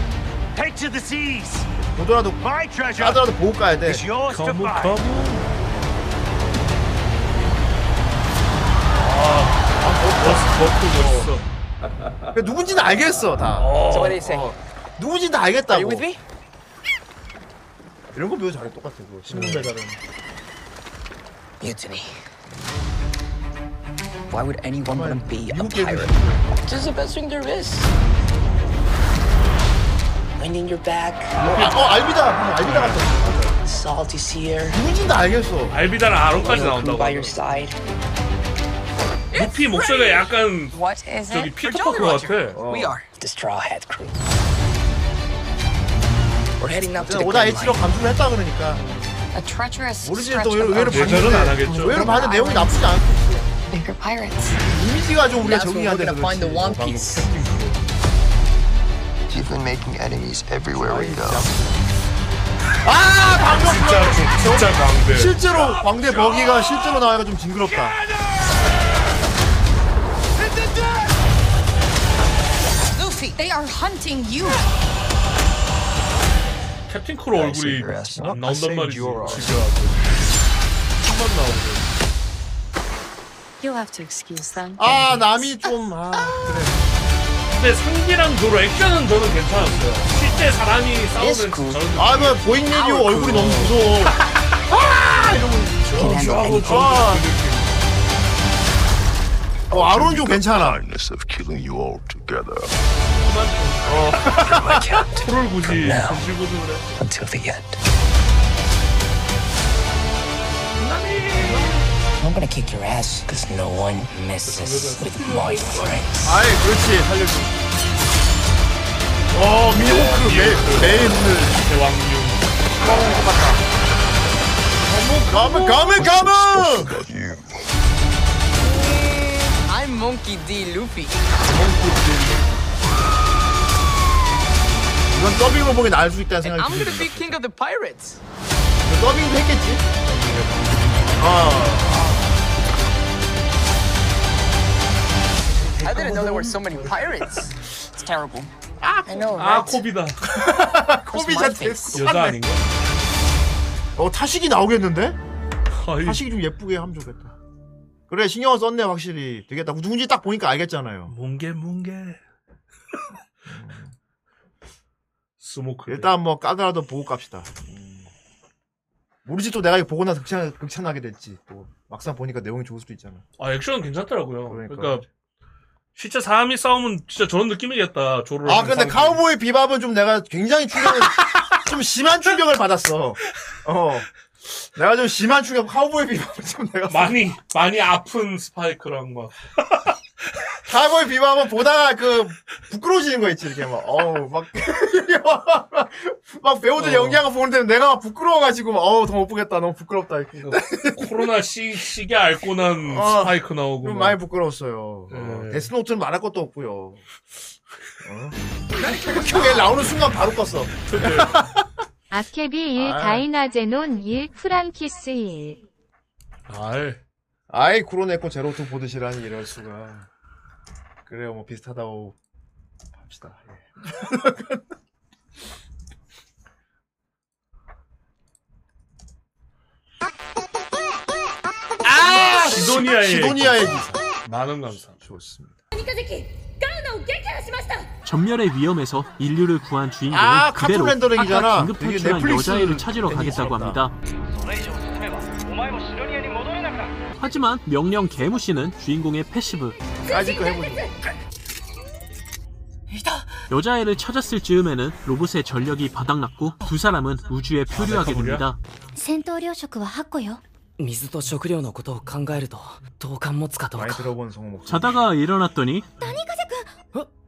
Take to the seas. 보더라도, My treasure 까더라도 보고 까야 돼. 거무. 아. 그 누군지는 알겠어, 다. 어. 누군지는 다 알겠다고. Are you with me? 이런 거 배우 잘해, 똑같아. 그거. 신문 배달은. Mutiny. Why would anyone want to be a pirate? This is the best thing there is. Wind in your back, 아, 어, 알비다. 알비다 같아. salty sea air, 누군지는 다 알겠어. 알비다랑 아론까지 나온다고. by your side. 루피 목소리가 약간 is 저기 it? 피터 파커 같아. We are the Straw Hat Crew. We're heading up to the 오다 H로. 감수를 했다 그러니까. A treacherous 모르지 또 의외로. 예전은 안. 하겠죠. 의외로 봤는데 내용이 나쁘지 않고. Bigger pirates. 이미지가 좀 우리가 That's 적응이 when 안 we're 돼서 gonna find the. One Piece. You've been making enemies everywhere we go. 아, 방금 진짜 진짜 광대. 실제로 광대 버기가 실제로 나와가 좀 징그럽다. Luffy, they are hunting you. 캡틴 크로 얼굴이. 안 I 나온단 saved 말이지. your 지금 한번 나오고. You'll have to excuse them. 아, 남이 좀, 아, 그래. 근데 상기랑 조로 액션은 저는 괜찮았어요. 실제 사람이 싸우는 cool. 저는 아, 그 보잉 레디오 얼굴이 너무 무서워. 아, 이러고. Can handle anything. 아. 어, 아론 좀 괜찮아. Kindness of killing you all together. My captain 프로를 굳이. 전실고등을 해. until the end. I'm gonna kick your ass because no one messes with my friends. 아이, 그렇지. 살려줘. 어, 미호크 매, 매일 눈을. 대왕류. 가면, 가면, 가면! About you. I'm Monkey D. Luffy. 이건 더빙으로 보기 나을 수 있다는 생각이 I'm gonna 듭니다. be king of the pirates. 더빙도 했겠지? I Didn't know there were so many pirates. It's terrible. I know, 아 right? 코비다. 코비자 됐어. 여자 아닌가? 어 타식이 나오겠는데? 아이, 타시기 좀 예쁘게 하면 좋겠다. 그래 신경을 썼네 확실히 되겠다. 누군지 딱 보니까 알겠잖아요. 뭉게 뭉게. 스모커. 일단 뭐 까더라도 보고 갑시다. 음. 모르지 또 내가 이거 보고 나서 극찬, 극찬하게 됐지. 또 막상 보니까 내용이 좋을 수도 있잖아. 아 액션은 괜찮더라고요. 그러니까. 그러니까, 실제 사람이 싸우면 진짜 저런 느낌이겠다. 조로. 아 근데 카우보이 비밥은 좀 내가 굉장히 충격을 좀 심한 충격을 받았어. 어. 내가 좀 심한 충격 카우보이 비밥은 좀 내가 많이 많이 아픈 스파이크랑 막. 카우보이 비밥은 보다가 그 부끄러워지는 거 있지 이렇게 막 어우 막, 막 배우들 어. 연기하고 보는데 내가 막 부끄러워가지고 막, 어우 더 못 보겠다 너무 부끄럽다 이렇게 코로나 시 시계 앓고 난 어, 스파이크 나오고. 좀 막. 많이 부끄러웠어요. 어, 네. 데스노트는 말할 것도 없고요. 어? 왜 나오는 순간 바로 껐어. 아케비 1 아. 다이나제논 1 프랑키스 1 아이. 아이 쿠로네코 제로투 보드시라니 이럴 수가. 그래요 뭐 비슷하다고 합시다. 예. 아 시도니아의 시도니아의 기사. 만원 감사. 좋습니다. 전멸의 위험에서 인류를 구한 주인공은 아, 그대로. 아까 긴급 탈출한 여자애를 찾으러 가겠다고. 합니다. 하지만 명령 개무씨는 주인공의 패시브 까짓 거 해보니. 여자애를 찾았을 즈음에는 로봇의 전력이 바닥났고 두 사람은 우주에 표류하게 됩니다. 戦闘糧食は8個よ水と食料のことを考えると同感持つかどう 많이 か 들어본 성우 목소리. 자다가 일어났더니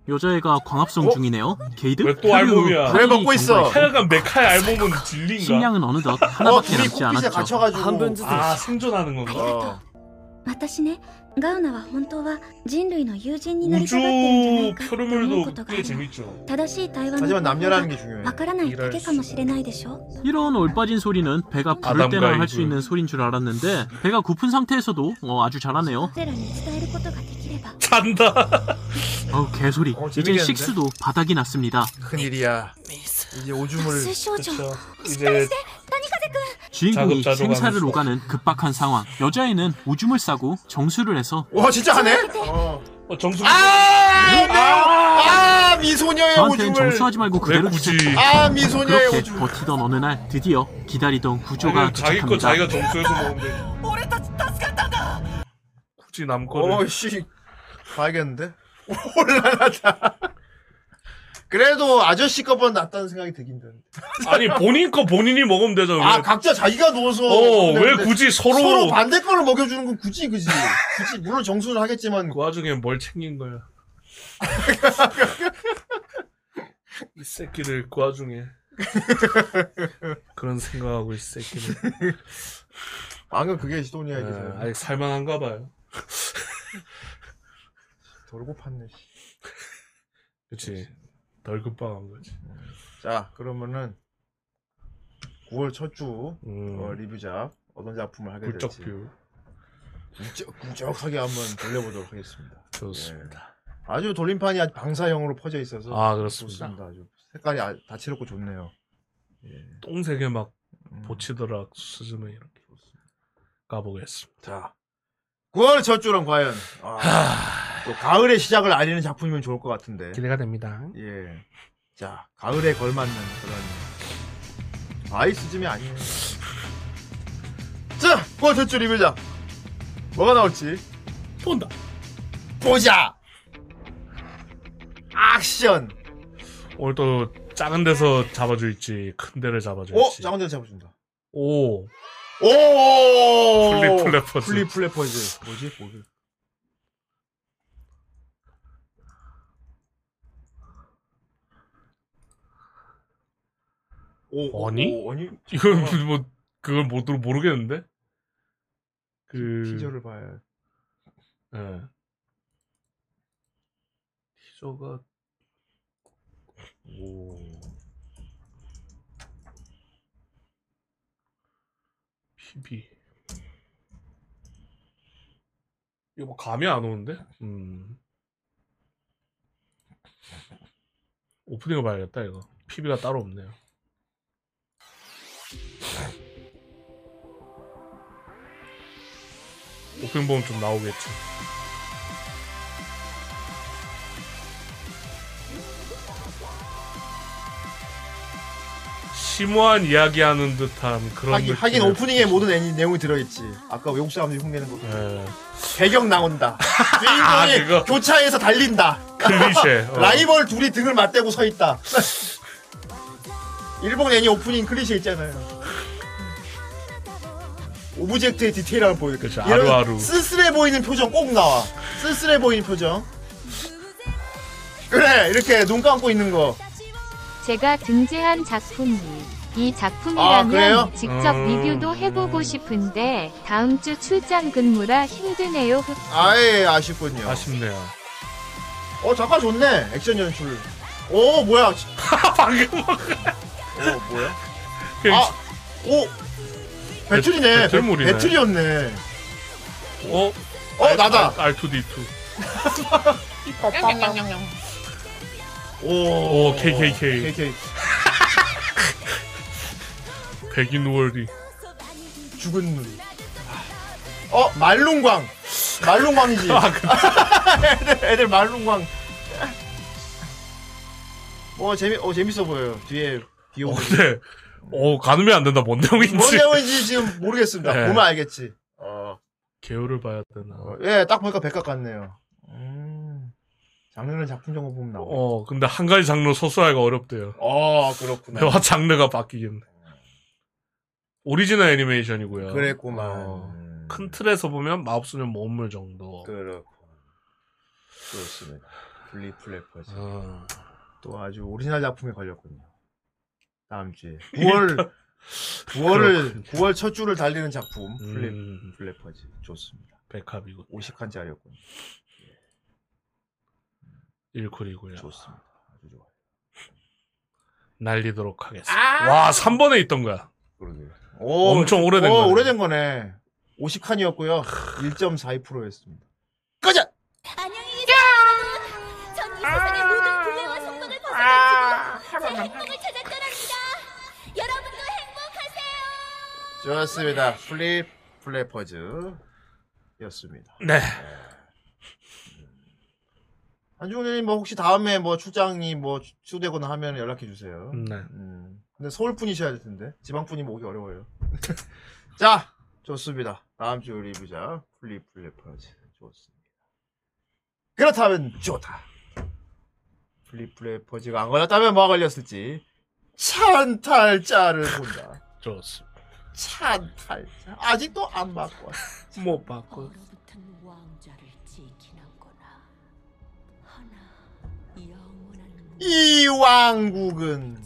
여자애가 광합성 어? 중이네요. 게이드? 왜 또 알몸이야? 왜 먹고 있어? 하여간 메카의 알몸은 진리인가? 식량은 어느덧 어 하나밖에 둘이 남지 코핏에 않았죠. 갇혀가지고. 아 생존하는 건가? 어. 私ねガウナは本当は人類の友人になりたがってるんじゃない 우주 かって思うこ 표류물도 とがあ 꽤 るの 재밌죠. 正しい対話の 하지만 方法 남녀라는 が 게 중요해. わからないだけかもしれないでしょ 이런 올빠진 소리는 배가 부를 아담과 때나 할 이브. 수 있는 소린 줄 알았는데 배가 고픈 상태에서도 어, 아주 잘하네요. 彼らに伝えることができれば 잔다. 어 개소리. 어, 이제 재밌겠는데? 식수도 바닥이 났습니다. 큰일이야. 이제 오줌을 水少女 그쵸. 이제 주인공이 자급자족하면서. 생사를 오가는 급박한 상황. 여자애는 오줌을 싸고 정수를 해서 와 진짜 하네? 어. 어, 정수. 아, 아, 미소녀의 저한테는 오줌을. 정수하지 말고 왜 그대로 굳이? 주세요. 아, 미소녀의 그렇게 오줌. 버티던 어느 날 드디어 기다리던 구조가 아니, 자기 거 도착합니다. 자기가 정수해서 먹는데. 굳이 남 거를. 어씨 봐야겠는데? 올라가다. 그래도 아저씨 거보다 낫다는 생각이 들긴 드는데. 아니 본인 거 본인이 먹으면 되잖아. 아 왜- 각자 자기가 누워서. 어, 왜 굳이 서로- 서로 반대 거를 먹여주는 건 굳이 그지. 굳이 물론 정수는 하겠지만. 그 와중에 뭘 챙긴 거야? 이 새끼들 그 와중에 그런 생각하고 이 새끼들. 방금 그게 시도니아의 아, 기사. 아직 살만한가 봐요. 돌고 팠네. 씨. 그치. 덜 급박한 거지. 자 그러면은 9월 첫주 음. 어, 리뷰작 어떤 작품을 하게 될지 굴적뷰. 굵적, 굵적하게 한번 돌려보도록 하겠습니다. 좋습니다. 예. 아주 돌림판이 아주 방사형으로 퍼져 있어서 아, 그렇습니다. 좋습니다. 아주 색깔이 아- 다채롭고 좋네요. 똥색에 막 음. 보치더라 스즈메 이렇게 가보겠습니다. 자 9월 첫 주는 과연 아, 또 가을의 시작을 알리는 작품이면 좋을 것 같은데 기대가 됩니다. 예. 자 가을에 걸맞는 그런 아이스즘이 아니에요. 자 9월 첫주 리뷰작 뭐가 나올지 본다. 보자. 액션. 오늘 또 작은 데서 잡아줄지 큰 데를 잡아줄지. 어 작은 데 잡아준다. 오. 오! 플립 플래퍼즈. 플립 플래퍼즈. 뭐지? 뭐지? 오, 아니? 오, 아니? 이건 뭐 그걸 못 모르겠는데. 그 티저를 봐야. 예. 티저가 오. PB. 이거 뭐 감이 안 오는데? 음. 오프닝을 봐야겠다 이거. PB가 따로 없네요. 보면 좀 나오겠지. 심오한 이야기하는 듯한 그런 하긴, 하긴 오프닝에 모든 애니 내용이 들어있지. 아까 외국 사람들이 흉내는 거. 예. 배경 나온다. 아, 주인공이 그거. 교차에서 달린다. 클리셰. 어. 라이벌 둘이 등을 맞대고 서 있다. 일본 애니 오프닝 클리셰 있잖아요. 오브젝트의 디테일함을 보여요. 그쵸, 이런 あるある. 쓸쓸해 보이는 표정 꼭 나와. 쓸쓸해 보이는 표정. 그래 이렇게 눈 감고 있는 거. 제가 등재한 작품이 이 아, 작품이라면 그래요? 직접 음. 리뷰도 해보고 싶은데 다음 주 출장 근무라 힘드네요. 흑. 아예 아쉽군요. 아쉽네요. 어 잠깐 좋네 액션 연출. 오 뭐야? 방금 어 뭐야? 그 아, 오 배틀이네. 배- 배틀물이네. 배틀이었네. 어? 어 나다. R2D2. 오, 오, KKK. KK. 백인 월이. 죽은 눈. 어 말룽광. 말룽광이지. 아, 그- 애들, 애들 말룽광. 어 재미 어 재밌어 보여요. 뒤에 비오고. 어, 근데, 어, 가늠이 안 된다. 뭔 내용인지. 뭔 내용인지 지금 모르겠습니다. 네. 보면 알겠지. 어. 개요를 봐야 되나. 예, 딱 보니까 백합 같네요. 음. 장르는 작품 정보 보면 나와. 어, 근데 한 가지 장르 소수하기가 어렵대요. 어, 그렇구나. 대화 장르가 바뀌겠네. 오리지널 애니메이션이고요. 그랬구만. 어, 큰 틀에서 보면 마법소년 모험물 정도. 그렇고. 그렇습니다. 플립 플래퍼즈. 어. 또 아주 오리지널 작품에 걸렸군요. 다음 주에. 9월, 9월을, 9월 첫 주를 달리는 작품. 플래, 음. 플래퍼즈. 좋습니다. 백합이고. 50칸짜리였군요. 일쿨이고요. 좋습니다. 아주 좋아요. 날리도록 하겠습니다. 아! 와, 3번에 있던 거야. 그러게요. 엄청 오래된 오, 거네. 오래된 거네. 50칸이었고요. 1.42%였습니다. 꺼져! 안녕히 계세요 전이 세상의 모든 굴레와 속박을 벗어던지고 제 행복을 좋습니다. 플립 플래퍼즈 였습니다. 네. 안중훈님 뭐 혹시 다음에 뭐 출장이 뭐 추되거나 하면 연락해 주세요. 네. 음. 근데 서울 분이셔야 될 텐데 지방 분이 오기 어려워요. 자, 좋습니다. 다음 주 리뷰자 플립 플래퍼즈 좋습니다. 그렇다면 좋다. 플립 플래퍼즈가 안 걸렸다면 뭐가 걸렸을지 찬탈자를 본다. 좋습니다. 찬탈자 아직도 안 바꿔. 못 바꿔. 얼어붙은 왕좌를 지키는구나. 하나 영원한 이 왕국은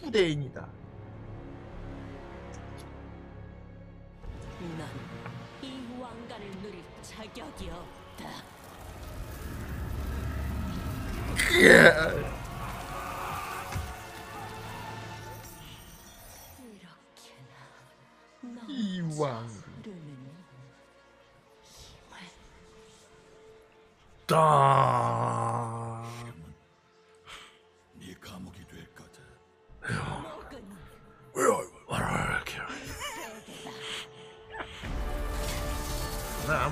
후대인이다. 난이 왕관을 누릴 자격이 없다. 이 왕. 딱. 네 감옥이 될 거다. 나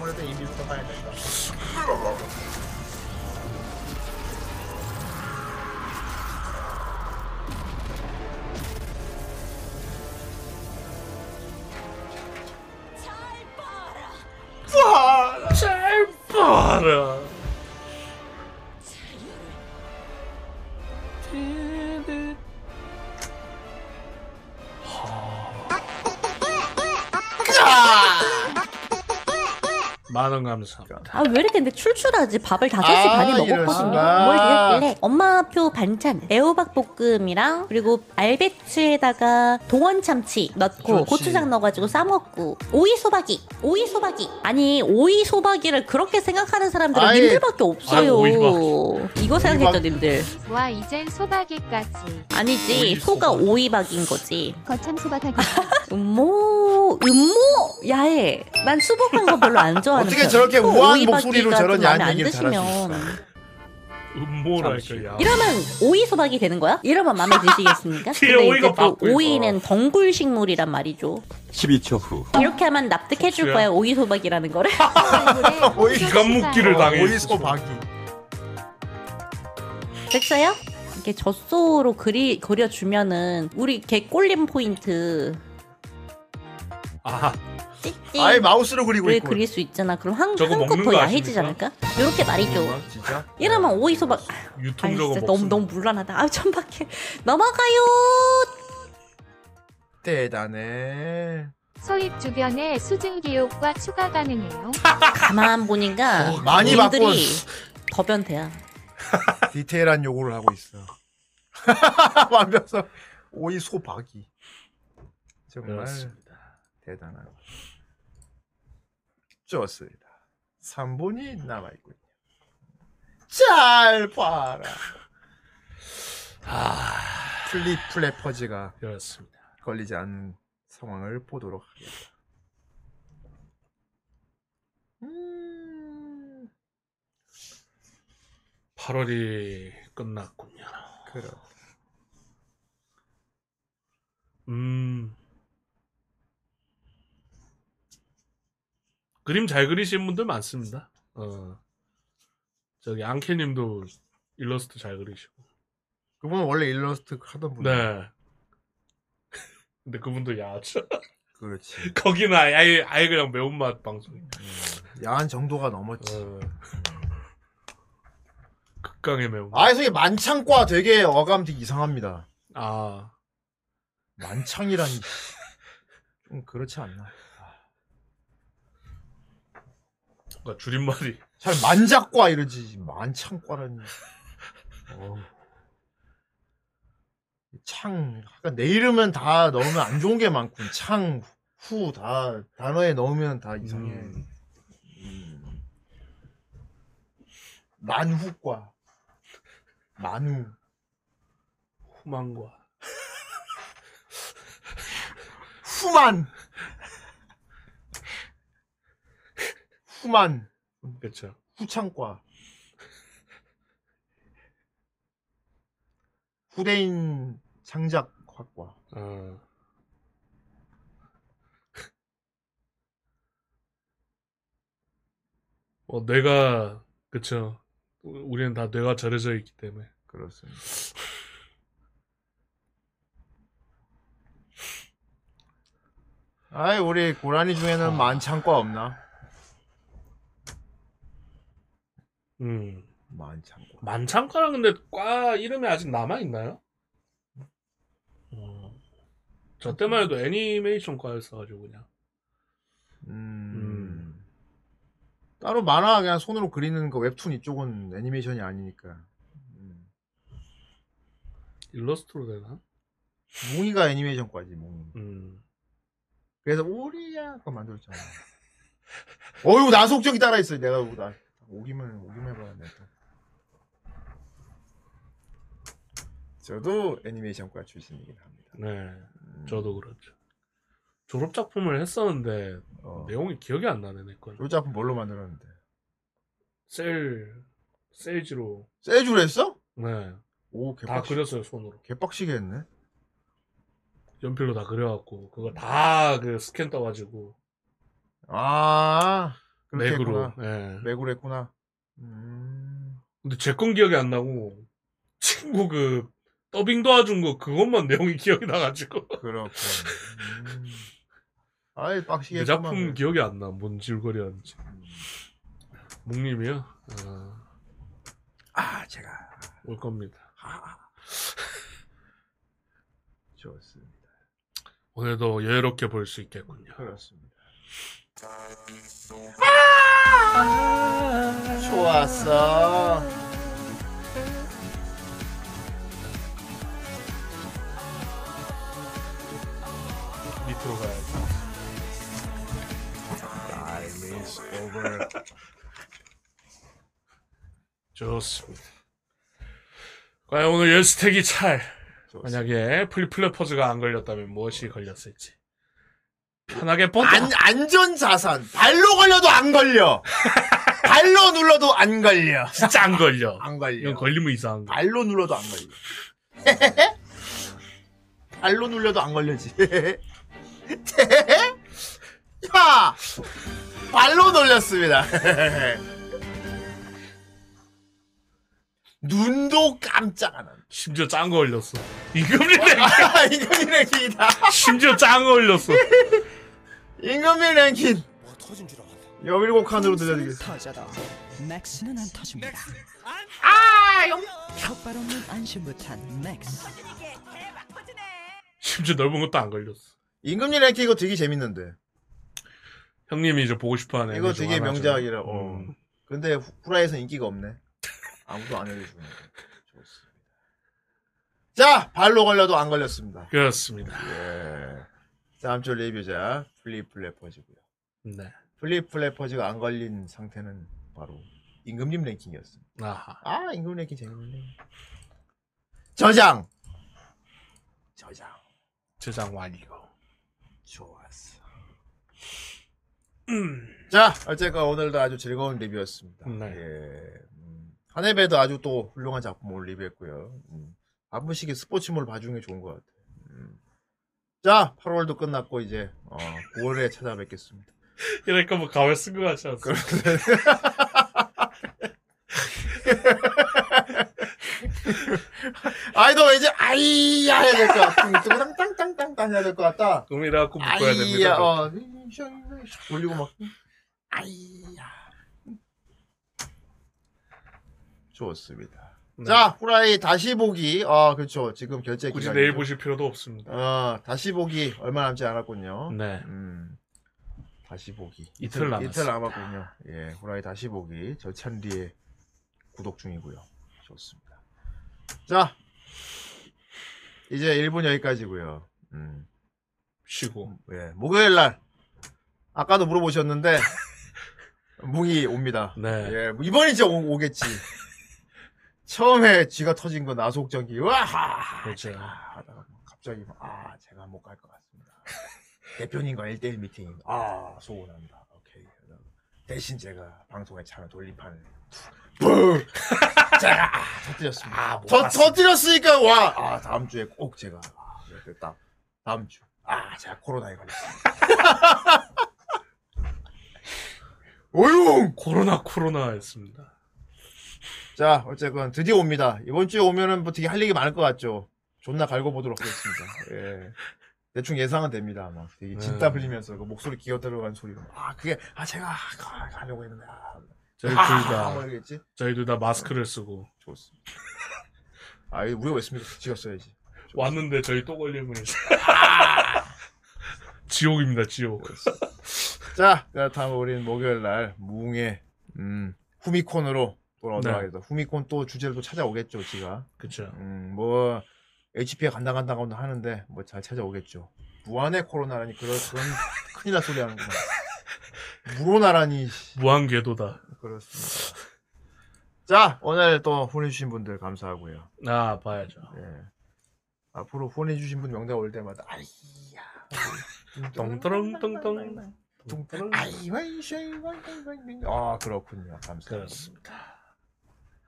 잘봐 만원 감사합니다. 아 왜 이렇게 근데 출출하지? 밥을 5시 아, 반에 이럴 먹었거든요. 수가. 뭘 드렸길래 엄마표 반찬 애호박 볶음이랑 그리고 알배추에다가 동원 참치 넣고 그렇지. 고추장 넣어가지고 싸 먹고 오이 소박이 오이 소박이 아니 오이 소박이를 그렇게 생각하는 사람들은 아예- 님들밖에 없어요. 아, 오이박. 이거 생각했죠 님들. 와 이젠 소박이까지. 아니지 오이 소가 소박. 오이박인 거지. 거참 소박하게. 음모 음모 야해. 난 수복한 거 별로 안 좋아하는 어떻게 편. 저렇게 또 우아한 목소리로 좀 저런 야한 안 얘기를 드시면. 음모랄까 야. 이러면 오이 소박이 되는 거야? 이러면 마음에 드시겠습니까? 근데 오이가 이제 또. 오이는 덩굴 식물이란 말이죠. 12초 후. 이렇게 하면 납득해 줄. 거야 오이 소박이라는 거를. 오이 기가 묶기를 당해. 오이 소박이. 됐어요? 이렇게 젖소로 그리 그려주면은 우리 개 꼴림 포인트 아, 아예 마우스로 그리고 를 있고. 그릴 수 있잖아. 그럼 한 저거 한껏 먹는 더 거 야해지지 아십니까? 않을까? 이렇게 말이죠. 진짜? 이러면 오이 소박. 유통 저거 진짜 먹 너무 너무 물란하다. 아 천박해. 넘어가요. 대단해. 소입 주변에 수증 기호과 추가 가능해요. 가만 보니까 많이 님들이 바꿨어. 더변태야. 디테일한 요구를 하고 있어. 완벽성. 오이 소박이. 정말 그렇습니다. 대단한. 좋습니다. 3분이 남아 있군요. 잘 봐라. 아, 플립 플래퍼즈가 그렇습니다. 걸리지 않는 상황을 보도록 하겠습니다. 음, 8월이 끝났군요. 그래. 음. 그림 잘 그리시는 분들 많습니다. 어. 저기 앙케님도 일러스트 잘 그리시고. 그분은 원래 일러스트 하던 분. 네. 근데 그분도 야하죠. 그렇지. 거기는 아예 아예 그냥 매운맛 방송. 야한 정도가 넘었지. 어. 극강의 매운맛. 아, 이 만창과 되게 어감 되게 이상합니다. 아. 만창이라니. 좀 그렇지 않나. 그러니까 줄임말이 잘 만작과 이러지. 만창과라니. 어우. 창, 아까 내 이름은 다 넣으면 안 좋은 게 많군. 창, 후, 다, 단어에 넣으면 다 이상해. 음. 만후과. 만후. 후만과 후만. 후만. 그렇죠. 후창과. 후대인 창작학과. 어. 어, 뇌가 그쵸. 우- 우리는 다 뇌가 절여져 있기 때문에. 그렇습니다. 아이, 우리 고라니 중에는 만창과 없나? 음. 만창과. 만창과랑 근데 과 이름이 아직 남아 있나요? 어. 저 때만 해도 애니메이션 과였어가지고 그냥. 음. 따로 만화 그냥 손으로 그리는 거 웹툰 이쪽은 애니메이션이 아니니까. 일러스트로 되나? 뭉이가 애니메이션과지, 뭉이. 음. 그래서 오리야 그거 만들었잖아. 어휴 나속적이 따라 있어. 내가 나 오기만 오기만 해봤네. 또. 저도 애니메이션과 출신이긴 합니다. 네. 저도 그렇죠. 졸업 작품을 했었는데 내용이 기억이 안 나네 내 건. 졸업 작품 뭘로 만들었는데? 셀 셀지로. 세주로 했어? 네. 오다 그렸어요 손으로. 개빡시게 했네. 연필로 다 그려갖고 그거 다 그 스캔 떠가지고 아 그렇게 맥으로. 했구나. 예. 맥으로 했구나. 음. 근데 제 건 기억이 안 나고 친구 그 더빙 도와준 거 그것만 내용이 기억이 나가지고. 그렇군. 음. 아이 빡시게 내 작품 했구만. 기억이 안 나. 뭔 질거리였는지. 묵님이요? 아, 아 제가 올 겁니다. 좋습니다. 오늘도 여유롭게 볼 수 있겠군요. 그렇습니다. 좋았어. 밑으로 가야지. Time is. 좋습니다. 과연 오늘 열스택이 찰. 만약에 플리플레퍼즈가 안 걸렸다면 무엇이 걸렸을지. 편하게 뻗어. 안, 안전 자산. 발로 걸려도 안 걸려. 발로 눌러도 안 걸려. 진짜 안 걸려. 안 걸려. 이건 걸리면 이상한 거. 발로 눌러도 안 걸려. 발로 눌려도 안 걸려지. 야! 발로 놀렸습니다. 눈도 깜짝 안 한다. 심지어 짠거 걸렸어. 임금님 랭킹. 아, 임금민 랭킹이다. 심지어 짠거 걸렸어. 임금민 랭킹. 여일곱 칸으로 들려드리겠습니다. 터져도 맥스는 안 터집니다. 아, 용. 턱발 없는 안심부탄 맥스. 심지어 넓은 것도 안 걸렸어. 임금민 랭킹 이거 되게 재밌는데. 형님이 이제 보고 싶어하는 이거 애니 중 되게. 명작이라. 어. 음. 근데 후- 후라이에서 인기가 없네. 아무도 안 거. 좋습니다. 자, 발로 걸려도 안 걸렸습니다. 그렇습니다. 예. 다음 주 리뷰자 플립 플래퍼즈고요. 네. 플립 플래퍼즈가 안 걸린 상태는 바로 임금님 랭킹이었습니다. 아하. 아, 임금 랭킹 재밌네. 저장. 저장. 저장 완료. 좋았어. 음. 자, 어쨌건 오늘도 아주 즐거운 리뷰였습니다. 네. 예. 음, 하네배드도 아주 또 훌륭한 작품을 리뷰했고요. 음, 한 번씩 스포츠물 봐주는 게 좋은 것 같아요. 음. 자, 8월도 끝났고 이제 어, 9월에 찾아뵙겠습니다. 이러니까 뭐 가발 쓴거 같지 않습니까? 아이 너 이제 아이야 해야 될 것 같아. 땅땅땅땅땅 해야 될 것 같다. 꿈이라고 묶어야 됩니다. 어, 돌리고 막 아이야. 좋습니다. 네. 자, 후라이 다시 보기. 아, 그렇죠. 지금 결제 굳이 기간이죠. 내일 보실 필요도 없습니다. 어, 다시 보기 얼마 남지 않았군요. 네. 음, 다시 보기. 이틀 남았습니다. 이틀 남았군요. 예, 후라이 다시 보기. 저찬리에 구독 중이고요. 좋습니다. 자, 이제 1분 여기까지고요. 음, 쉬고. 예, 목요일 날 아까도 물어보셨는데 뭉이 옵니다. 네. 예, 이번이 진짜 오, 겠지 처음에 쥐가 터진 건 나속정기. 와하! 그렇죠. 하다가 뭐 갑자기 막, 아, 제가 못 갈 것 같습니다. 대표님과 1대1 미팅. 아, 소원한다. 오케이. 대신 제가 방송에 참여 돌림판을 뿡! 제가 아, 터뜨렸습니다. 못 터. 터뜨렸으니까 와! 아, 다음 주에 꼭 제가 아, 네, 됐다. 다음 주. 아, 제가 코로나에 걸렸습니다. 오용! 코로나 코로나였습니다. 자, 어쨌건 드디어 옵니다. 이번 주에 오면은 뭐 되게 할 얘기 많을 것 같죠. 존나 갈고 보도록 하겠습니다. 예. 대충 예상은 됩니다. 막 되게 진땀 네. 흘리면서 그 목소리 기어 들어간 소리가 막, 아 그게 아 제가 가, 가려고 했는데 아, 저희 아, 둘 다, 뭐? 저희 둘 다 마스크를 쓰고 좋습니다. 아 이거 우리가 왜 씁니까? 찍었어야지. 왔는데 저희 또 걸리면 이제 지옥입니다, 지옥. 자, 그렇다면 우리는 목요일 날 무웅의 음, 후미콘으로 돌아오도록 네. 하겠습니다. 후미콘 또 주제를 또 찾아오겠죠, 지가. 그쵸. 음, 뭐 HP가 간다 간다 간다 하는데 뭐 잘 찾아오겠죠. 무한의 코로나라니 그런 그런 큰일 날 소리 하는구나. 무로나라니 무한 궤도다. 그렇습니다. 자, 오늘 또 후원해주신 분들 감사하고요. 아, 봐야죠. 예. 앞으로 후원해주신 분 명단 올 때마다 아이야. 뚱뚱. 아 그렇군요. 감사합니다. 그렇습니다.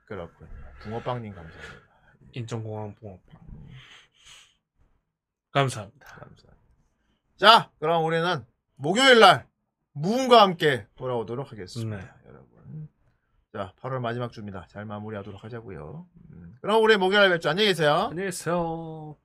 그렇군요. 붕어빵님 감사합니다. 인천공항 붕어빵. 감사합니다. 감사합니다. 자, 그럼 우리는 목요일 날 무음과 함께 돌아오도록 하겠습니다. 네. 여러분. 자, 8월 마지막 주입니다. 잘 마무리하도록 하자고요. 음, 그럼 우리 목요일 날 뵙죠. 안녕히 계세요. 안녕히 계세요.